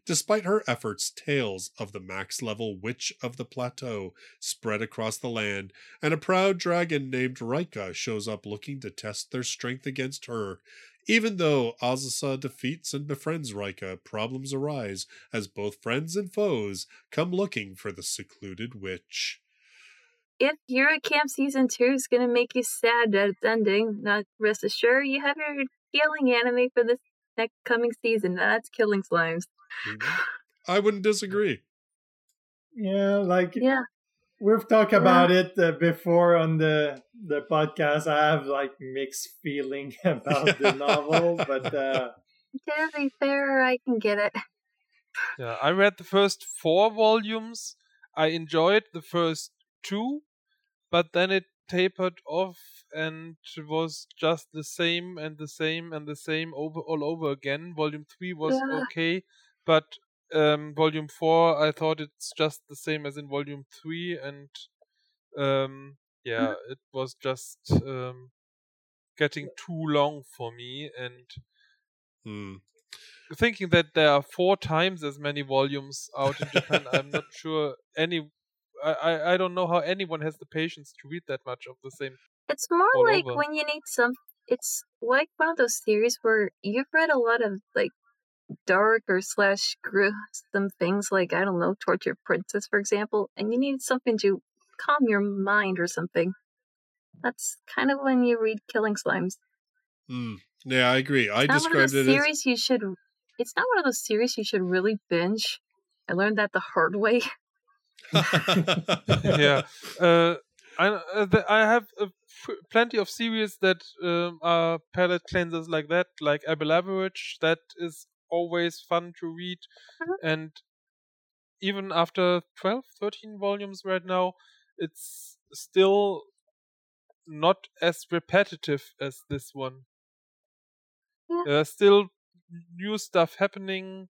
Despite her efforts, tales of the max level Witch of the Plateau spread across the land, and a proud dragon named Laika shows up looking to test their strength against her. Even though Azusa defeats and befriends Laika, problems arise as both friends and foes come looking for the secluded witch. If Yuru Camp season two is gonna make you sad that it's ending, not rest assured you have your healing anime for this next coming season. That's Killing Slimes. I wouldn't disagree. Yeah, like Yeah, we've talked about it uh, before on the the podcast. I have like mixed feeling about the novel, but uh, to be fair, I can get it. Yeah, I read the first four volumes. I enjoyed the first two, but then it tapered off and was just the same and the same and the same over all over again. Volume three was Yeah. okay, but um, volume four I thought it's just the same as in volume three, and um, yeah, it was just um, getting too long for me and Hmm. thinking that there are four times as many volumes out in Japan, I'm not sure any. I, I, I don't know how anyone has the patience to read that much of the same. It's more like over. when you need some. It's like one of those series where you've read a lot of like dark or slash gruesome things, like I don't know, Torture Princess, for example, and you need something to calm your mind or something. That's kind of when you read Killing Slimes. Hmm. Yeah, I agree. I It's not one of described those it as series you should. It's not one of those series you should really binge. I learned that the hard way. yeah, uh, I uh, I have uh, f- plenty of series that um, are palette cleansers like that, like Abel Average. That is always fun to read, Mhm. and even after 12, 13 volumes right now, it's still not as repetitive as this one. There's still new stuff happening.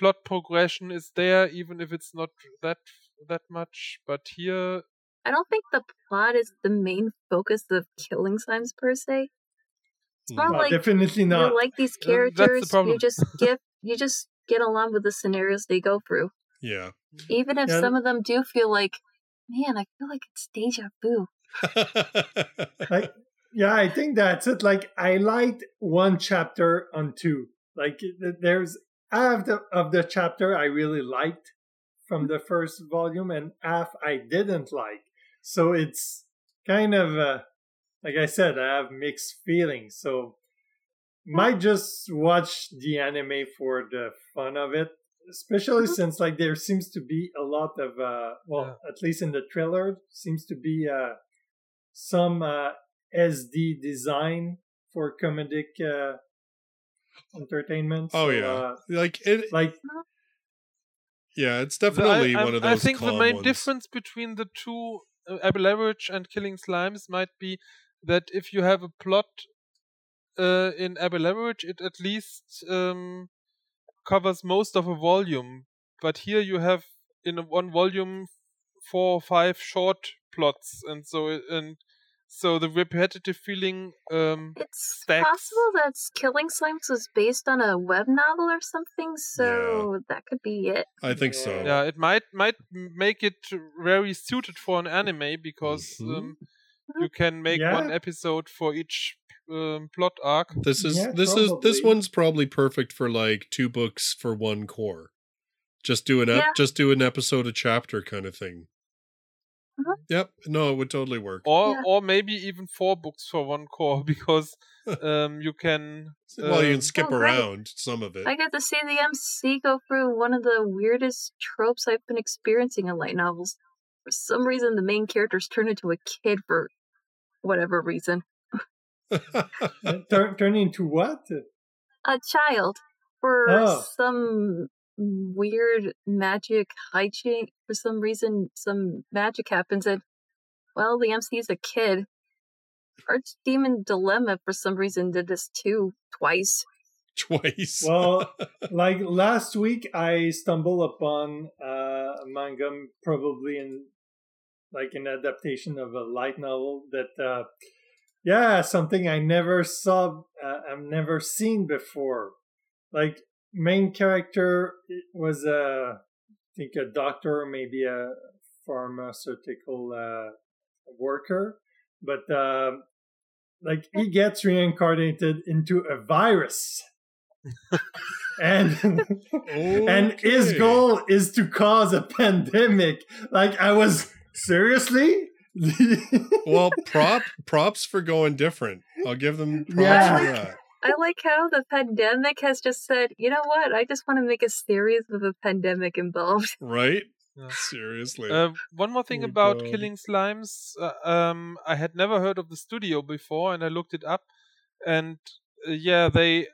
Pl- plot progression is there, even if it's not that that much. But here, I don't think the plot is the main focus of Killing Slimes per se. It's more Mm. no, like definitely not. you like these Uh, the characters. You just get you just get along with the scenarios they go through, yeah. even if Yeah. some of them do feel like, man, I feel like it's deja vu. like yeah i think that's it like i liked one chapter on two like there's half the, of the chapter i really liked from the first volume and half i didn't like. So it's kind of uh, like i said i have mixed feelings. So might just watch the anime for the fun of it especially Mhm. since like there seems to be a lot of uh well at least in the trailer seems to be uh some uh, SD design for comedic uh, entertainment. oh So, yeah. uh, like it. like Yeah, it's definitely I, one of those. I those. think the main ones. difference between the two, uh, Abel Average and Killing Slimes, might be that if you have a plot uh, in Abel Average, it at least um, covers most of a volume. But here you have in a one volume four or five short plots, and so it, and so the repetitive feeling. Um, It's Stacks. possible that Killing Slimes was based on a web novel or something, so that could be it. I think so. yeah, it might might make it very suited for an anime because Mhm. um, you can make one episode for each um, plot arc. This is Yeah, this is this one's probably perfect for like two books for one cour. Just do an ep- Yeah. just do an episode a chapter kind of thing. Yep. No, it would totally work. Or Yeah. or maybe even four books for one cour because um, you can well, you um, can skip Oh, great. around some of it. I got to see the MC go through one of the weirdest tropes I've been experiencing in light novels. For some reason, the main characters turn into a kid for whatever reason. turn turn into what? A child for Oh. some weird magic hijink. For some reason, some magic happens, and well, the MC is a kid. Archdemon Dilemma, for some reason, did this too twice. Twice. Well, like last week, I stumbled upon uh, a manga, probably in like an adaptation of a light novel that, uh, yeah, something I never saw, uh, I've never seen before. Like main character was a, I think a doctor, maybe a pharmaceutical uh, worker, but uh, like he gets reincarnated into a virus. and and his goal is to cause a pandemic. Like I was seriously. well, prop props for going different. I'll give them props Yeah. for that. I like how the pandemic has just said, you know what? I just want to make a series with a pandemic involved. Right? Yeah. Seriously. Uh, one more thing Oh, about God. Killing Slimes. Uh, um, I had never heard of the studio before, and I looked it up. And uh, yeah, they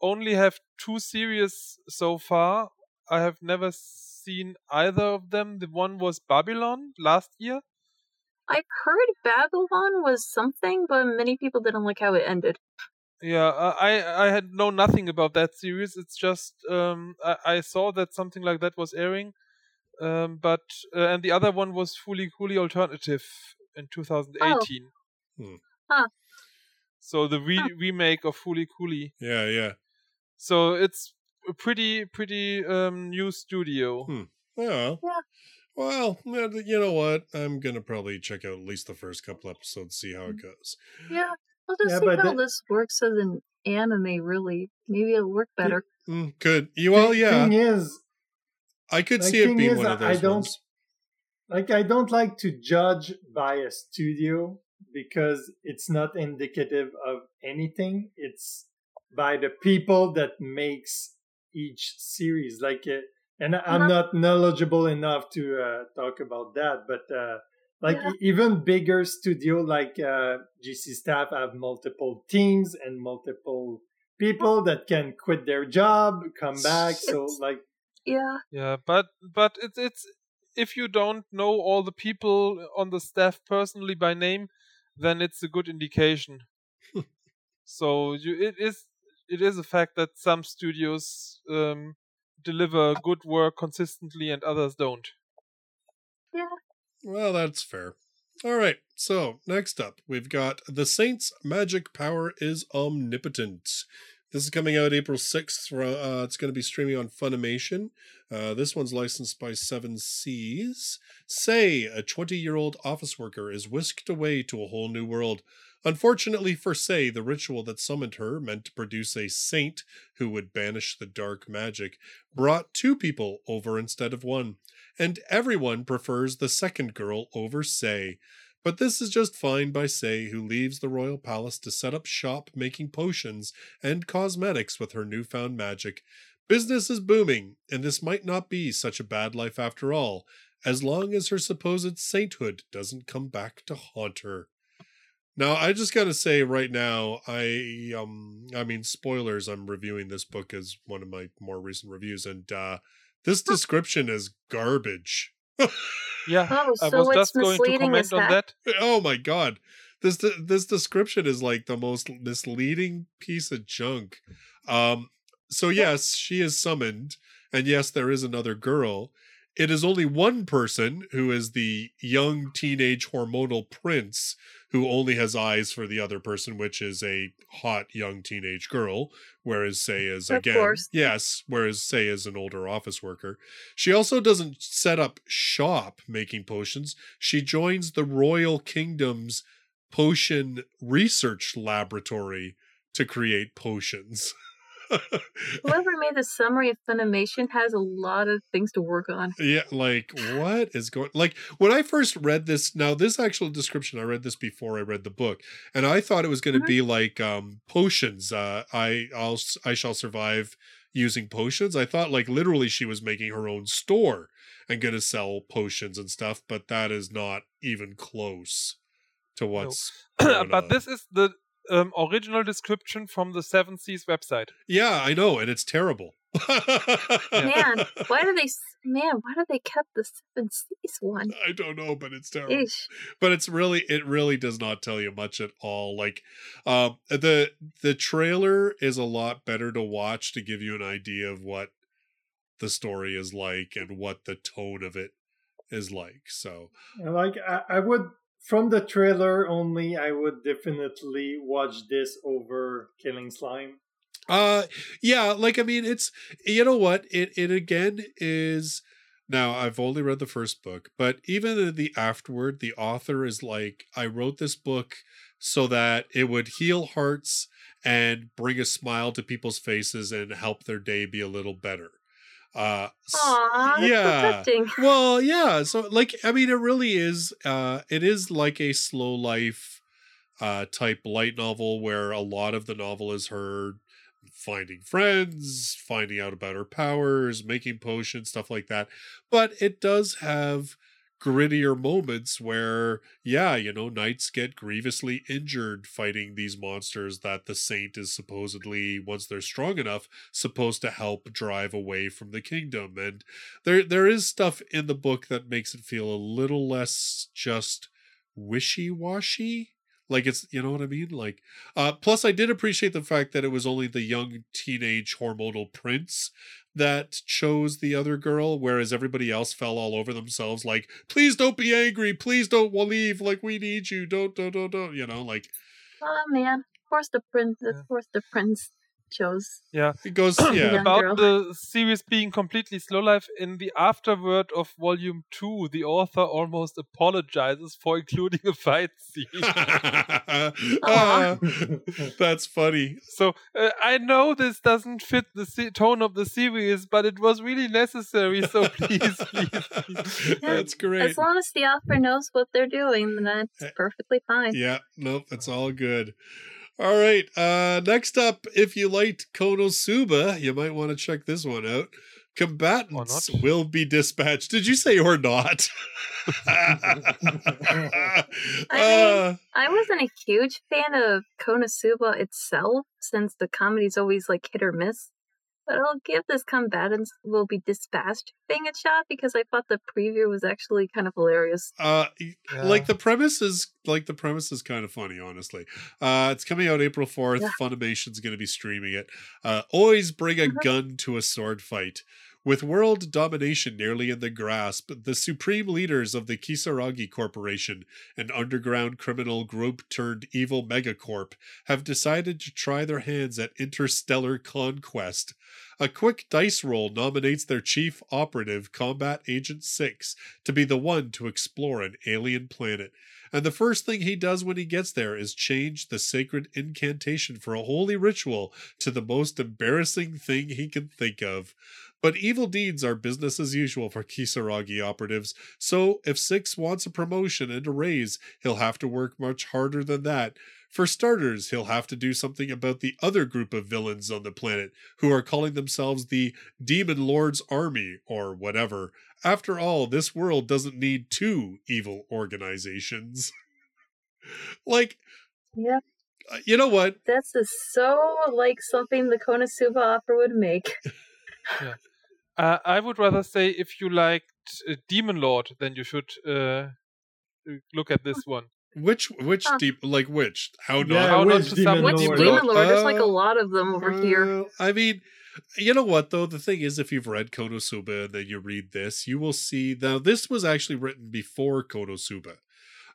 only have two series so far. I have never seen either of them. The one was Babylon last year. I've heard Babylon was something, but many people didn't like how it ended. Yeah, uh, I I had know nothing about that series. It's just um, I, I saw that something like that was airing, um, but uh, and the other one was fully fully alternative in 2018. Hmm. Huh. So the re- Huh. remake of Fooly Cooly. yeah, yeah. So it's a pretty pretty um, new studio. Hmm. Yeah. Yeah. Well, you know what? I'm gonna probably check out at least the first couple episodes, see how Mm. it goes. Yeah, we'll just Yeah, see but how the- this works as an anime, really. Maybe it'll work better. Mm, good. You well, Thing- yeah. Thing is, I could like, see it being is, one of I- I those don't- ones. like I don't like to judge by a studio because it's not indicative of anything. It's by the people that makes each series. Like, uh, and I'm not knowledgeable enough to uh, talk about that, but uh, like Yeah. even bigger studio like uh, J.C. Staff have multiple teams and multiple people that can quit their job, come back. So like, Yeah, Yeah, but but it's it's if you don't know all the people on the staff personally by name, then it's a good indication. so you it is it is a fact that some studios um, deliver good work consistently and others don't. Well, that's fair. All right. So next up, we've got The Saints' Magic Power is Omnipotent. This is coming out April 6th. Uh, it's going to be streaming on Funimation. Uh, this one's licensed by Seven Seas. Sei, a 20 year old office worker is whisked away to a whole new world. Unfortunately for Sei, the ritual that summoned her, meant to produce a saint who would banish the dark magic, brought two people over instead of one and everyone prefers the second girl over Sei. But this is just fine by Sei, who leaves the royal palace to set up shop making potions and cosmetics with her newfound magic. Business is booming, and this might not be such a bad life after all, as long as her supposed sainthood doesn't come back to haunt her. Now, I just gotta say right now, I um I mean spoilers, I'm reviewing this book as one of my more recent reviews, and uh this description is garbage. Yeah, Oh, I was just going to comment as on heck? that. oh my god. This this description is like the most misleading piece of junk. Um so yes, she is summoned and yes, there is another girl. it is only one person who is the young teenage hormonal prince who only has eyes for the other person, which is a hot young teenage girl, whereas Sei is Of again course. yes, whereas Sei is an older office worker. She also doesn't set up shop making potions. She joins the Royal Kingdom's potion research laboratory to create potions. Whoever made the summary of Funimation has a lot of things to work on. Yeah, like what is going like when I first read this now this actual description I read this before I read the book and I thought it was going to Mhm. be like um potions uh I I'll s- I shall survive using potions. I thought like literally she was making her own store and going to sell potions and stuff, but that is not even close to what's going but on. this is the um, original description from the Seven Seas website. Yeah, I know and it's terrible. Man, why do they? Man, why do they kept the Seven Seas one? I don't know, but it's terrible. Eesh. but it's really it really does not tell you much at all like um the the trailer is a lot better to watch to give you an idea of what the story is like and what the tone of it is like so Like I, I would from the trailer only, I would definitely watch this over Killing Slime. uh yeah like i mean it's you know what it it again is now i've only read the first book but even in the afterward the author is like i wrote this book so that it would heal hearts and bring a smile to people's faces and help their day be a little better uh s- Aw, that's yeah. well yeah so like i mean it really is uh it is like a slow life uh type light novel where a lot of the novel is her finding friends finding out about her powers making potions stuff like that but it does have grittier moments where yeah you know knights get grievously injured fighting these monsters that the saint is supposedly once they're strong enough supposed to help drive away from the kingdom. And there there is stuff in the book that makes it feel a little less just wishy-washy. Like it's you know what i mean? Like uh plus i did appreciate the fact that it was only the young teenage hormonal prince that chose the other girl whereas everybody else fell all over themselves like please don't be angry. Please don't leave. Like we need you. Don't don't don't don't you know like Oh man, of course the prince. Of course the prince chose. Yeah, it goes yeah About girl. the series being completely slow life, in the afterword of volume two, the author almost apologizes for including a fight scene. Ah, that's funny so uh, I know this doesn't fit the se- tone of the series, but it was really necessary. So please, please, please. that's great As long as the author knows what they're doing, then Eh, that's perfectly fine. Yeah, nope, it's all good. All right. Uh next up, if you liked Konosuba, you might want to check this one out. Combatants will be dispatched. Did you say or not? I Uh, I wasn't a huge fan of Konosuba itself, since the comedy's always like hit or miss. But I'll give this combatants will be dispatched thing a shot because I thought the preview was actually kind of hilarious. uh Yeah. like the premise is like the premise is kind of funny honestly uh it's coming out april 4th Yeah. funimation's going to be streaming it uh always bring a Mhm. gun to a sword fight with world domination nearly in the grasp the supreme leaders of the kisaragi corporation an underground criminal group turned evil megacorp have decided to try their hands at interstellar conquest a quick dice roll nominates their chief operative combat agent 6 to be the one to explore an alien planet. And the first thing he does when he gets there is change the sacred incantation for a holy ritual to the most embarrassing thing he can think of. But evil deeds are business as usual for Kisaragi operatives, so if Six wants a promotion and a raise, he'll have to work much harder than that. For starters, he'll have to do something about the other group of villains on the planet who are calling themselves the Demon Lord's Army or whatever. After all, this world doesn't need two evil organizations. like, Yep, uh, you know what? this is so like something the Konosuba offer would make. Uh, I would rather say if you liked uh, Demon Lord, then you should uh, look at this one. Which which Huh. deep like which? How not? Yeah, How not which to demon summon Which lord? demon lord? There's like a Uh, lot of them over here. I mean, you know what though? The thing is, if you've read Konosuba and then you read this, you will see now this was actually written before Konosuba.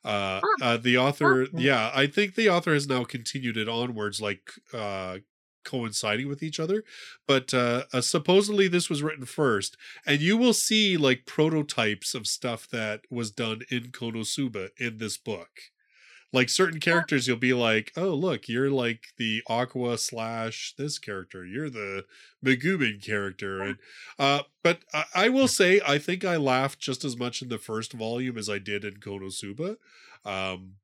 Uh, Huh. uh, the author, Huh. yeah, I think the author has now continued it onwards, like uh, coinciding with each other. But uh, uh, supposedly this was written first, and you will see like prototypes of stuff that was done in Konosuba in this book. Like certain characters you'll be like oh look you're like the aqua slash this character. You're the megumin character. And uh but I, I will say i think i laughed just as much in the first volume as i did in konosuba um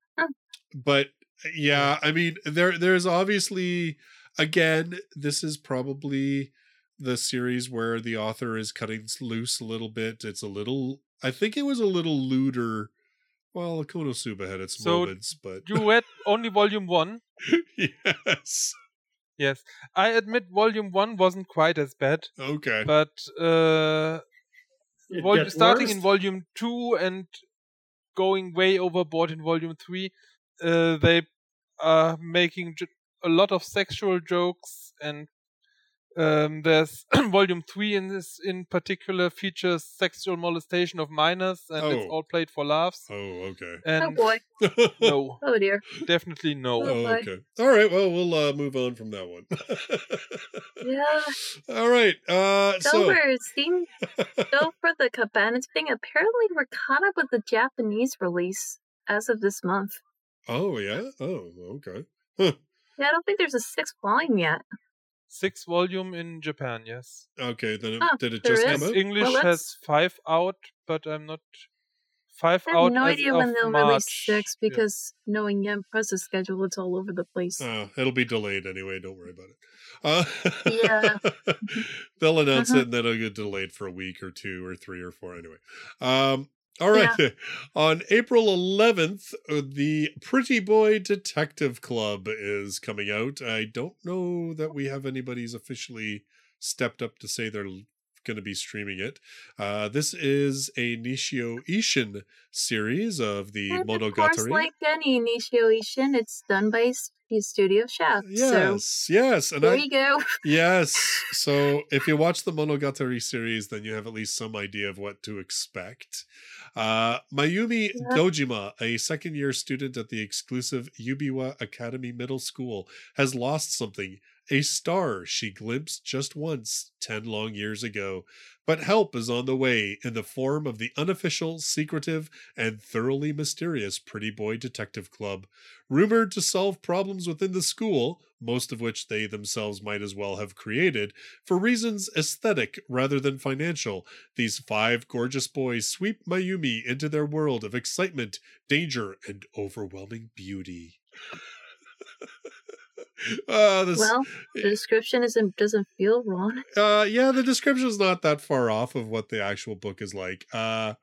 but yeah. I mean there there's obviously again this is probably the series where the author is cutting loose a little bit. It's a little i think it was a little lewder well, Konosuba had its So, moments, but You read only volume one. yes, Yes, I admit volume one wasn't quite as bad, okay, but uh, vol- starting worse. in volume two and going way overboard in volume three, uh, they are making j- a lot of sexual jokes, and um, there's volume three in this in particular features sexual molestation of minors, and it's Oh. all played for laughs. oh, okay, Oh And boy. no, Oh dear. definitely no. oh, boy. okay. All right, well, we'll uh, move on from that one. Yeah. All right, uh, So so we're seeing so for the Cabana thing, apparently we're caught up with the Japanese release as of this month. oh yeah, oh okay, Yeah, I don't think there's a sixth volume yet. Six volume in Japan, yes. okay. Then it, Oh, did it just is. come out? English Well, has five out, but I'm not five I have out no as idea when they'll March. release six Yeah. because knowing Yen Press's schedule, it's all over the place. Uh, it'll be delayed anyway. Don't worry about it. Uh, Yeah. they'll announce Uh-huh. it and then it'll get delayed for a week or two or three or four anyway. Um, all right. On April 11th, uh, the Pretty Boy Detective Club is coming out. I don't know that we have anybody's officially stepped up to say they're going to be streaming it. Uh, this is a Nishio Ishin series of the And of course, Monogatari. like any Nishio Ishin, it's done by Studio Shaft. So yes, yes, and there I you go. Yes. So if you watch the Monogatari series, then you have at least some idea of what to expect. Uh, Mayumi Yeah. Dojima, a second year student at the exclusive Yubiwa Academy Middle School, has lost something a star she glimpsed just once 10 long years ago. But help is on the way in the form of the unofficial, secretive, and thoroughly mysterious Pretty Boy Detective Club. Rumored to solve problems within the school, most of which they themselves might as well have created, for reasons aesthetic rather than financial, these five gorgeous boys sweep Mayumi into their world of excitement, danger, and overwhelming beauty. Uh, this, Well, the description isn't doesn't feel wrong. uh, yeah, the description is not that far off of what the actual book is like. Uh,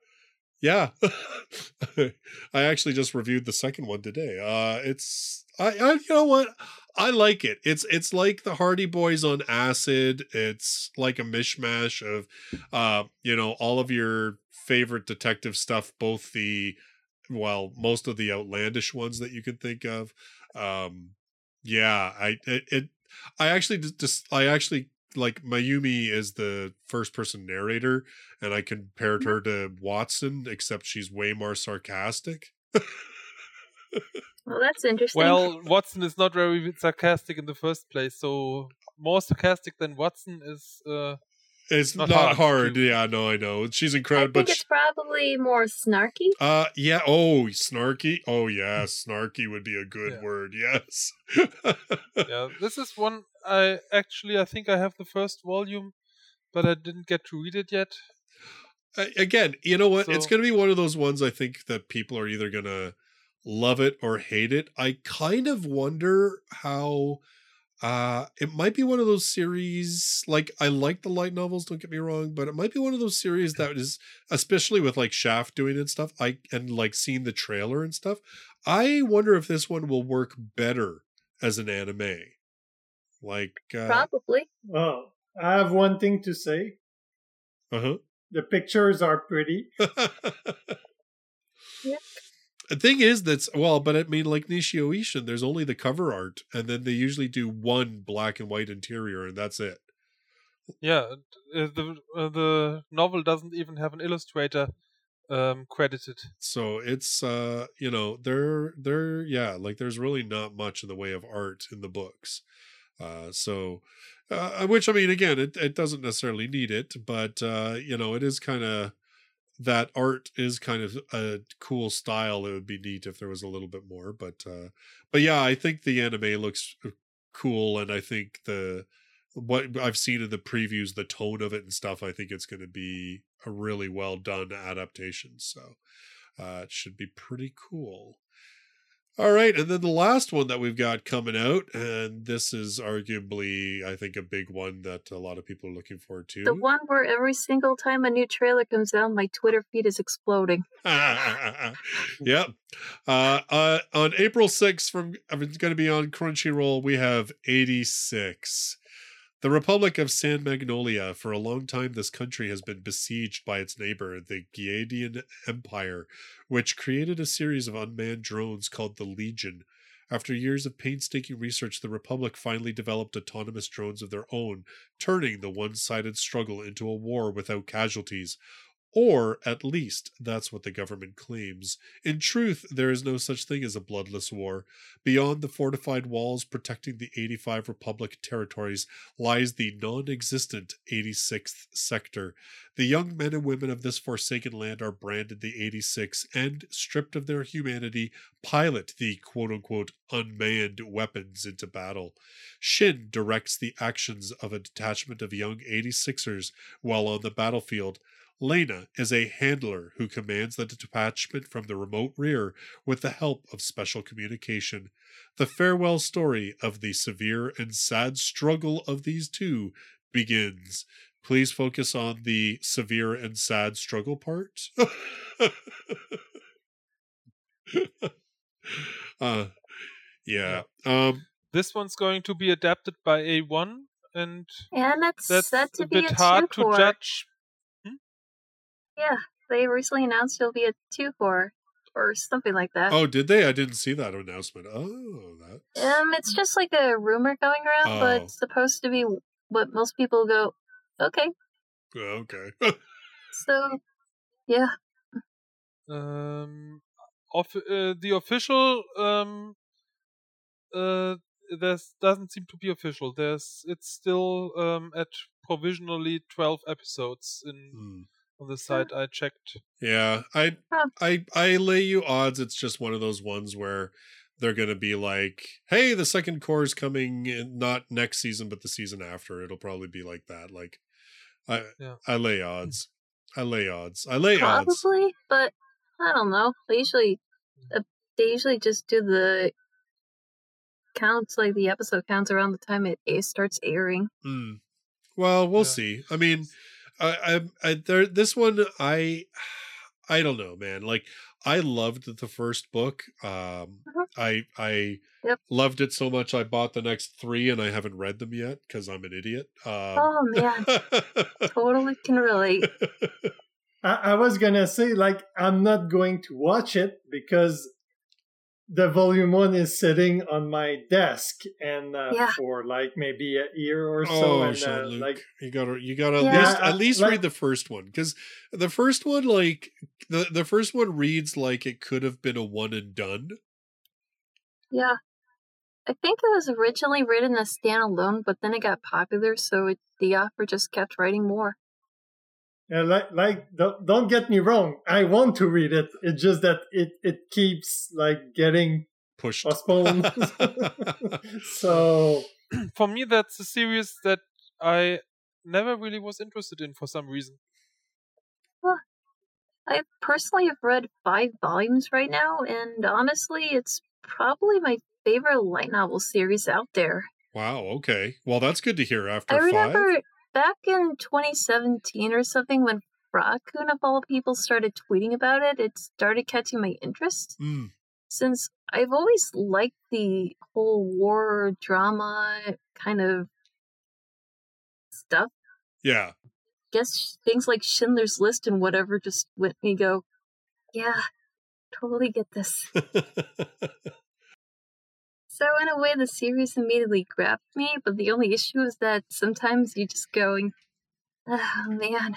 yeah, I actually just reviewed the second one today. Uh, it's I, I, you know what, I like it. It's it's like the Hardy Boys on acid. It's like a mishmash of, uh, you know, all of your favorite detective stuff, both the, well, most of the outlandish ones that you can think of. Um, yeah, I it, it I actually just, just I actually like Mayumi is the first person narrator, and I compared her to Watson, except she's way more sarcastic. Well, that's interesting. Well, Watson is not very sarcastic in the first place, so more sarcastic than Watson is. Uh, It's not, Not hard. hard to do. Yeah, no, I know. She's incredible. I incredible, think but it's probably more snarky. uh, yeah. Oh, snarky. Oh, yeah, snarky would be a good Yeah. word. Yes. yeah, this is one I actually I think I have the first volume, but I didn't get to read it yet. A- again, you know what? it's going to be one of those ones I think that people are either going to love it or hate it. I kind of wonder how uh it might be one of those series like I like the light novels, don't get me wrong, but it might be one of those series that is especially with like Shaft doing it and stuff, I and like seeing the trailer and stuff. I wonder if this one will work better as an anime. Like uh Probably. Well, I have one thing to say. uh-huh. The pictures are pretty. The thing is that's well, but I mean, like Nishio Ishin, there's only the cover art, and then they usually do one black and white interior, and that's it. Yeah, uh, the uh, the novel doesn't even have an illustrator um, credited. So it's uh, you know, there there yeah, like there's really not much in the way of art in the books. Uh, so uh, which I mean, again, it it doesn't necessarily need it, but uh, you know, it is kind of that art is kind of a cool style. It would be neat if there was a little bit more, but uh, but yeah, I think the anime looks uh, cool, and I think the what I've seen in the previews, the tone of it and stuff, I think it's going to be a really well done adaptation. So uh, it should be pretty cool. All right, and then the last one that we've got coming out, and this is arguably, I think, a big one that a lot of people are looking forward to. The one where every single time a new trailer comes out, my Twitter feed is exploding. yep. Uh, uh, on April 6th, from it's going to be on Crunchyroll, we have 86. The Republic of San Magnolia. For a long time, this country has been besieged by its neighbor, the Giadian Empire, which created a series of unmanned drones called the Legion. After years of painstaking research, the Republic finally developed autonomous drones of their own, turning the one sided struggle into a war without casualties. Or, at least, that's what the government claims. In truth, there is no such thing as a bloodless war. Beyond the fortified walls protecting the 85 Republic territories lies the non existent 86th Sector. The young men and women of this forsaken land are branded the 86 and, stripped of their humanity, pilot the quote unquote unmanned weapons into battle. Shin directs the actions of a detachment of young 86ers while on the battlefield. Lena is a handler who commands the detachment from the remote rear with the help of special communication. The farewell story of the severe and sad struggle of these two begins. Please focus on the severe and sad struggle part. uh, yeah. Um, This one's going to be adapted by A1, and And it's that's set to a be bit a hard to judge. Yeah, they recently announced it'll be a two for or something like that. oh, did they? I didn't see that announcement. Oh, that. Um, it's just like a rumor going around, but Oh. it's supposed to be what most people go, okay. Okay. So, yeah, Um, of, uh, the official um, uh, there's doesn't seem to be official. There's it's still um at provisionally twelve episodes in Hmm. On the site I checked. Yeah, I, I, I lay you odds. It's just one of those ones where they're gonna be like, "Hey, the second cour is coming, in, not next season, but the season after." It'll probably be like that. Like, I, Yeah. I lay odds. I lay odds. I lay odds. probably, but I don't know. They usually, uh, they usually just do the counts, like the episode counts around the time it, starts airing. Hmm. Well, we'll Yeah. see. I mean, I, I, I, there, this one, I, I don't know, man. Like, I loved the first book. Um, Mhm. I, I Yep. loved it so much. I bought the next three, and I haven't read them yet because I'm an idiot. Um, Oh man, totally can relate. I, I was gonna say like I'm not going to watch it because the volume one is sitting on my desk and uh, Yeah. for like maybe a year or so oh, and uh, Jean-Luc, like you gotta, you gotta Yeah. at least, at least like- read the first one because the first one, like the the first one, reads like it could have been a one and done. Yeah. I think it was originally written as standalone, but then it got popular, so it, the author just kept writing more. Uh, like like don't, don't get me wrong I want to read it it's just that it it keeps like getting Pushed. postponed so For me, that's a series that I never really was interested in for some reason. I personally have read five volumes right now, and honestly, it's probably my favorite light novel series out there. Wow. Okay. Well, that's good to hear. After I five. Back in 2017 or something when Rakun of all people started tweeting about it, it started catching my interest. Mm, Since I've always liked the whole war drama kind of stuff, yeah. guess things like Schindler's List and whatever just went me go, yeah, totally get this. So in a way, the series immediately grabbed me, but the only issue is that sometimes you just going, oh man,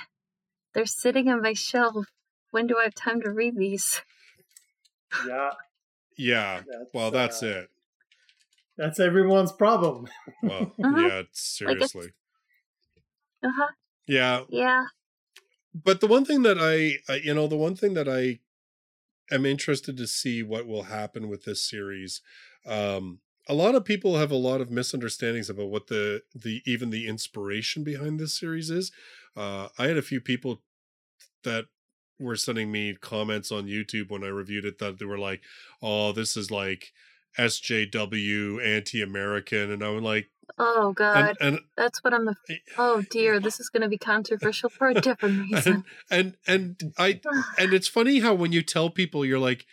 they're sitting on my shelf. When do I have time to read these? Yeah. yeah. That's, Well, that's uh, it. That's everyone's problem. Well, Uh-huh. yeah, seriously. Uh huh. Yeah, Yeah. but the one thing that I, I, you know, the one thing that I am interested to see what will happen with this series. Um, a lot of people have a lot of misunderstandings about what the the even the inspiration behind this series is. Uh, I had a few people that were sending me comments on YouTube when I reviewed it that they were like, "Oh, this is like SJW anti-American," and I was like, Oh God, and, and that's what I'm. af- Oh dear, this is going to be controversial for a different reason. and and and I and it's funny how when you tell people you're like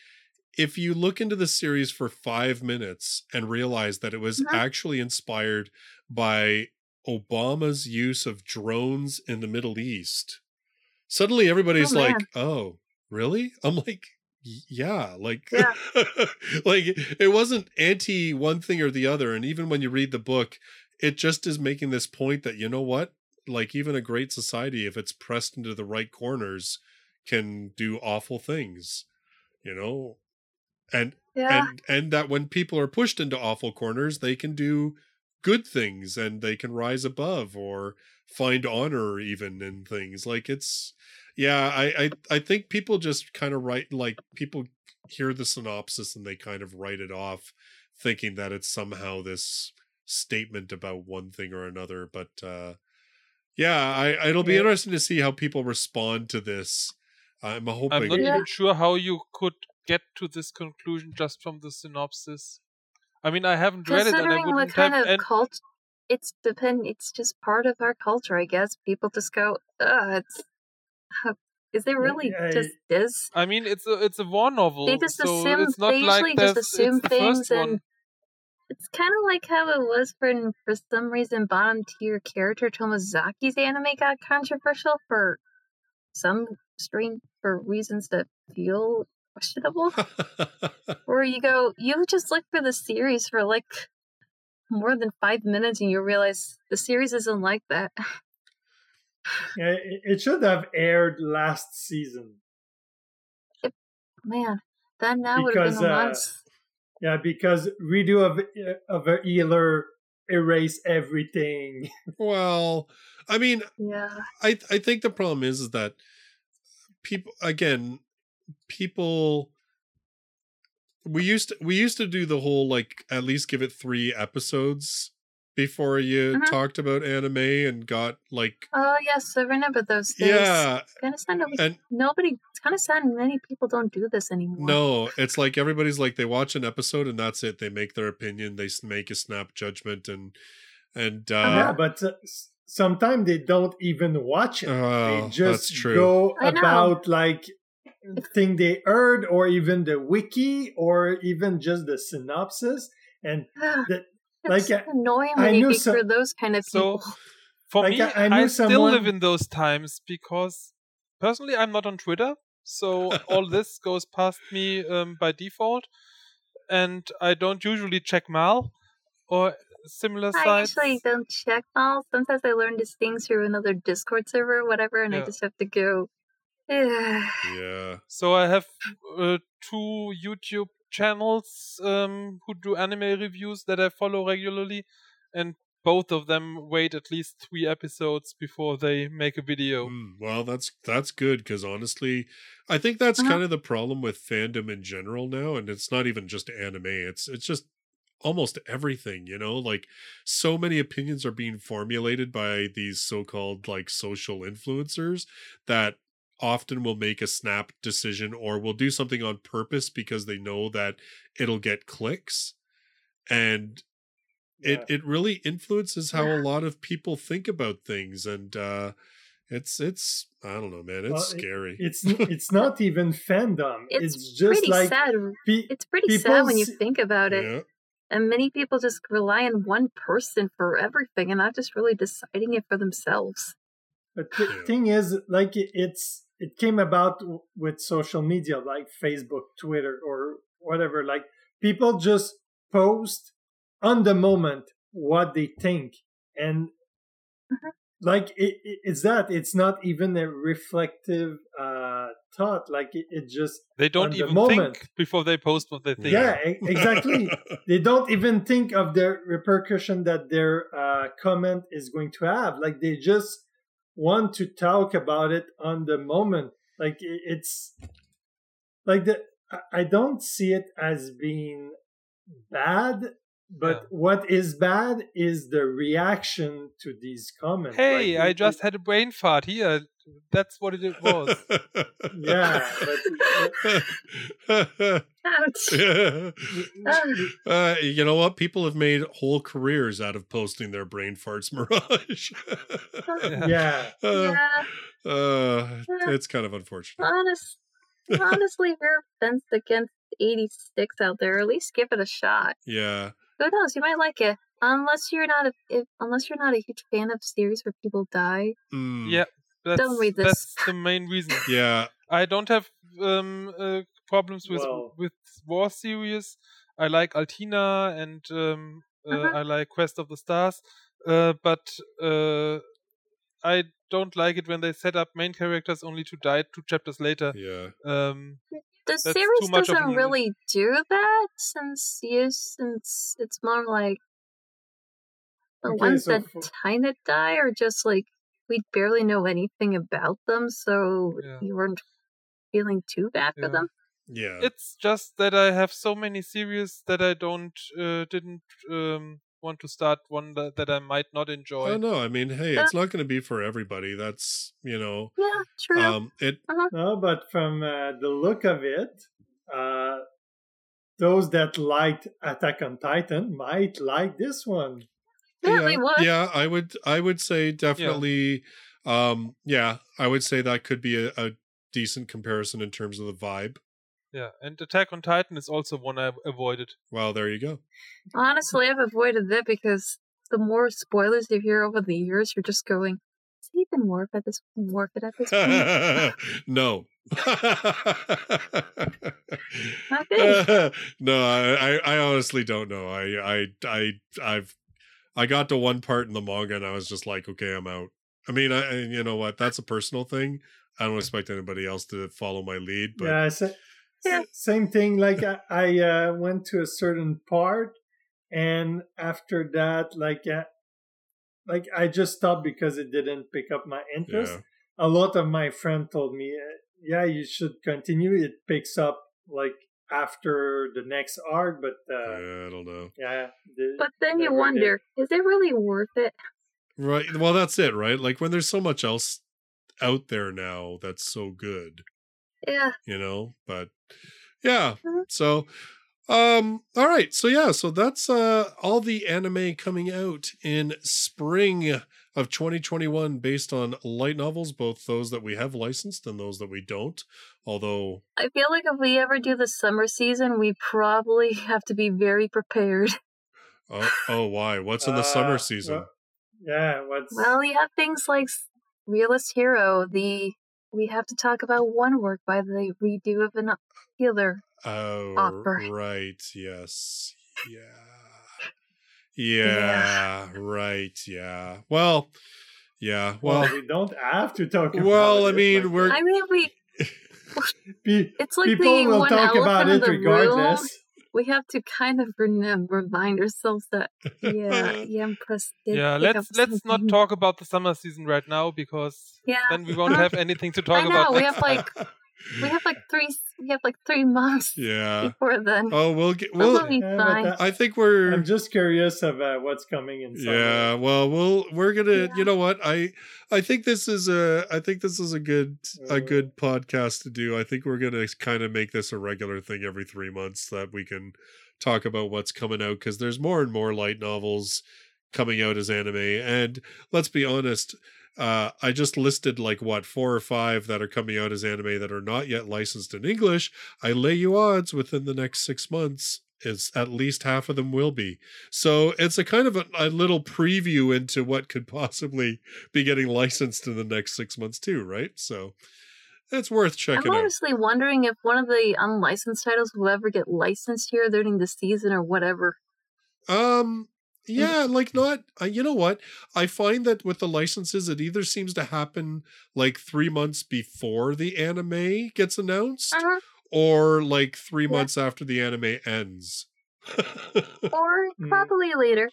if you look into the series for 5 minutes and realize that it was Mhm. actually inspired by Obama's use of drones in the Middle East suddenly everybody's Oh, like oh really? I'm like yeah like Yeah. like it wasn't anti one thing or the other. And even when you read the book it just is making this point that you know what? Like even a great society if it's pressed into the right corners can do awful things you know and yeah, and and that when people are pushed into awful corners they can do good things and they can rise above or find honor even in things. Like it's yeah i i, I think people just kind of write like people hear the synopsis and they kind of write it off thinking that it's somehow this statement about one thing or another. But uh yeah i it'll be Yeah. interesting to see how people respond to this i'm hoping I'm not Yeah. even sure how you could get to this conclusion just from the synopsis. I mean, I haven't read it, and I wouldn't kind have. of And cult, it's depend. It's just part of our culture, I guess. People just go, Ugh, it's. how- Is it really I- just this? I mean, it's a it's a war novel, They just so assume. it's not They like usually just assume it's things, first one. and it's kind of like how it was for for some reason bottom tier character Tomozaki's anime got controversial for some strange for reasons that feel questionable. or you go, you just look for the series for like more than five minutes and you realize the series isn't like that. Yeah, It it should have aired last season. Man, then that would have been a lot. uh, of Yeah, because redo of of a healer erase everything. well i mean yeah, I I think the problem is, is that people again people we used to, we used to do the whole like at least give it 3 episodes before you Mhm. talked about anime and got like oh yes, I remember those days. yeah kind of sad. Nobody, and nobody. It's kind of sad. Many people don't do this anymore. no it's like everybody's like they watch an episode and that's it they make their opinion they make a snap judgment and and uh yeah, but uh, s- sometimes they don't even watch it. oh, they that's just true go about like thing they heard or even the wiki or even just the synopsis and the, it's like, annoying I when you knew get so- for those kind of So. For Like, me, I- I I, knew still someone- live in those times because personally I'm not on Twitter, so all this goes past me um, by default, and I don't usually check Mal or similar I sites. usually don't check all. Sometimes I learn these things through another Discord server or whatever, and I just have to go. "Ugh." yeah So I have uh, two YouTube channels um, who do anime reviews that I follow regularly, and both of them wait at least three episodes before they make a video. Mm, well, that's that's good because honestly, I think that's Uh-huh. kind of the problem with fandom in general now, and it's not even just anime. It's it's just almost everything, you know. Like so many opinions are being formulated by these so-called like social influencers that often will make a snap decision or will do something on purpose because they know that it'll get clicks and it Yeah. it really influences how a lot of people think about things and uh it's it's i don't know man it's Well, it- scary it's it's not even fandom. It's, It's, just pretty like sad. pe- It's pretty sad when you think about it. Yeah And many people just rely on one person for everything and not just really deciding it for themselves. But the thing is, like it's it came about with social media like Facebook, Twitter, or whatever. Like people just post on the moment what they think, and Mhm. Like it, it, it's that. It's not even a reflective uh, thought. Like it, it just They don't on the even moment. think before they post what they think. yeah, exactly. they don't even think of the repercussion that their uh, comment is going to have. Like they just want to talk about it on the moment. Like i- it's like the I- I don't see it as being bad, but Yeah. what is bad is the reaction to these comments. Hey, Like, I it- just had a brain fart here. That's what it was. yeah, but Ouch. uh, you know what? People have made whole careers out of posting their brain farts, Mirage. Yeah. yeah, uh, yeah, uh, it's kind of unfortunate. honest, honestly, if you're fenced against 86 out there, at least give it a shot. Yeah. Who knows? You might like it. Unless you're not a if, unless you're not a huge fan of series where people die. Mm, Yeah, that's, read this. that's the main reason. Yeah. I don't have um, uh, problems with Well- with war series. I like Altina and um, uh, Uh-huh. I like Crest of the Stars, uh, but uh, I don't like it when they set up main characters only to die two chapters later. Yeah. The That's too series much doesn't really do that since you since it's more like the Okay, ones so that for- kind of die are just like we barely know anything about them, so Yeah. you weren't feeling too bad for them. Yeah. it's just that I have so many series that I don't uh, didn't um, want to start one that, that I might not enjoy. Oh no, I mean, hey, it's not going to be for everybody. That's you know, Yeah, true. um, it. No, but from uh, the look of it, uh, those that liked Attack on Titan might like this one. yeah, they would. yeah, I would. I would say definitely. Um, yeah, I would say that could be a, a decent comparison in terms of the vibe. Yeah, and Attack on Titan is also one I avoided. Well, there you go. Honestly, I've avoided that because the more spoilers you hear over the years, you're just going, is it even worth at this worth it at this point? no. Okay. no, I, I, I honestly don't know. I, I, I, I've, I got to one part in the manga and I was just like, okay, I'm out. I mean, I, and you know what? That's a personal thing. I don't expect anybody else to follow my lead, but yeah, sa- Yeah. same thing. Like I, I uh, went to a certain part, and after that, like, uh, like I just stopped because it didn't pick up my interest. yeah, A lot of my friends told me, uh, "Yeah, you should continue. It picks up like after the next arc." But uh, yeah, I don't know. yeah, the- But then you never did. wonder, is it really worth it? Right. Well, that's it, right? Like when there's so much else out there now that's so good. Yeah. you know but yeah Mhm. so um all right so yeah so that's uh all the anime coming out in spring of 2021 based on light novels both those that we have licensed and those that we don't although I feel like if we ever do the summer season, we probably have to be very prepared. oh, oh why what's in the summer Uh, season well, yeah, what's Well, you have things like Realist Hero, the we have to talk about one work by the redo of an healer. oh offer. right yes yeah yeah right yeah well yeah well, well we don't have to talk. About well i mean like, we're I mean, we pe- it's like people will talk about it regardless. room. We have to kind of rem- remind ourselves that yeah, the Empress did yeah, let's let's not talk about the summer season right now because Yeah, then we won't have anything to talk I know, about. we have, like, time. we have like three we have like three months yeah before then. oh we'll get we'll we'll be Yeah, fine. that- I think we're I'm just curious of uh, what's coming in summer. yeah. Well, we'll we're gonna. Yeah. You know what? I I think this is a I think this is a good a Uh. good podcast to do. I think we're gonna kind of make this a regular thing every three months that we can talk about what's coming out because there's more and more light novels coming out as anime. And let's be honest. Uh, I just listed like what four or five that are coming out as anime that are not yet licensed in English. I lay you odds within the next six months is at least half of them will be. So it's a kind of a, a little preview into what could possibly be getting licensed in the next six months too, right? So it's worth checking. I'm checking out. honestly wondering if one of the unlicensed titles will ever get licensed here during the season or whatever. Um, yeah, like not. Uh, you know what? I find that with the licenses, it either seems to happen like three months before the anime gets announced, Uh-huh. or like three Yeah. months after the anime ends. Or Mm. probably later.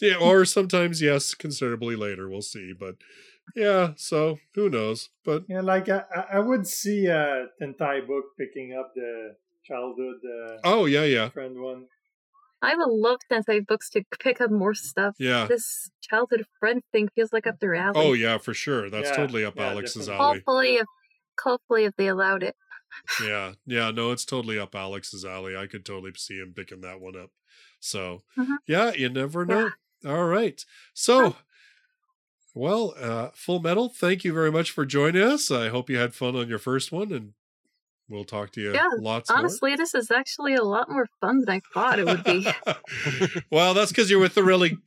yeah, or sometimes yes, considerably later. We'll see, but yeah. So who knows? But Yeah, like I, I- I would see a Tentai book picking up the childhood uh, oh yeah, yeah, friend one. I would love Tentai books to pick up more stuff. yeah. This childhood friend thing feels like up their alley. Oh yeah, for sure. That's Yeah, totally up yeah, Alex's definitely. alley. Hopefully, if hopefully if they allowed it. Yeah, yeah, no, it's totally up Alex's alley. I could totally see him picking that one up. So, Mhm. yeah, you never know. All right. So, well, uh, Full Metal, thank you very much for joining us. I hope you had fun on your first one, and we'll talk to you Yeah, lots Honestly, this is actually a lot more fun than I thought it would be. well, that's because you're with the really.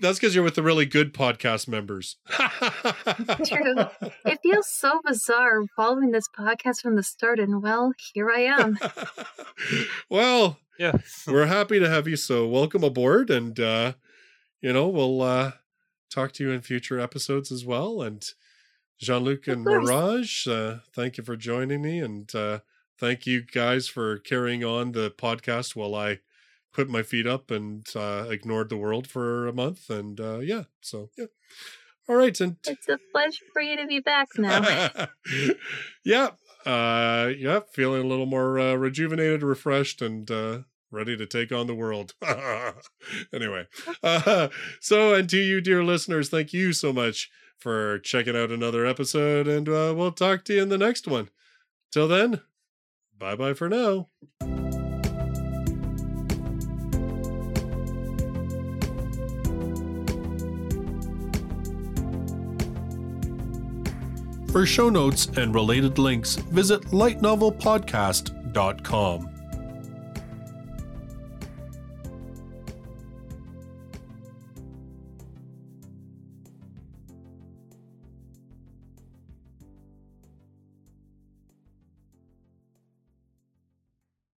That's because you're with the really good podcast members. True. it feels so bizarre following this podcast from the start, and well, here I am. well, Yeah. we're happy to have you so welcome aboard and uh you know we'll uh talk to you in future episodes as well and jean-luc and mirage uh thank you for joining me and uh thank you guys for carrying on the podcast while i put my feet up and uh ignored the world for a month and uh yeah so yeah all right and It's a pleasure for you to be back now. yeah. Uh yeah, feeling a little more uh, rejuvenated, refreshed, and uh ready to take on the world. anyway. Uh so and to you, dear listeners, thank you so much for checking out another episode, and uh, we'll talk to you in the next one. Till then, bye bye for now. For show notes and related links, visit lightnovelpodcast.com.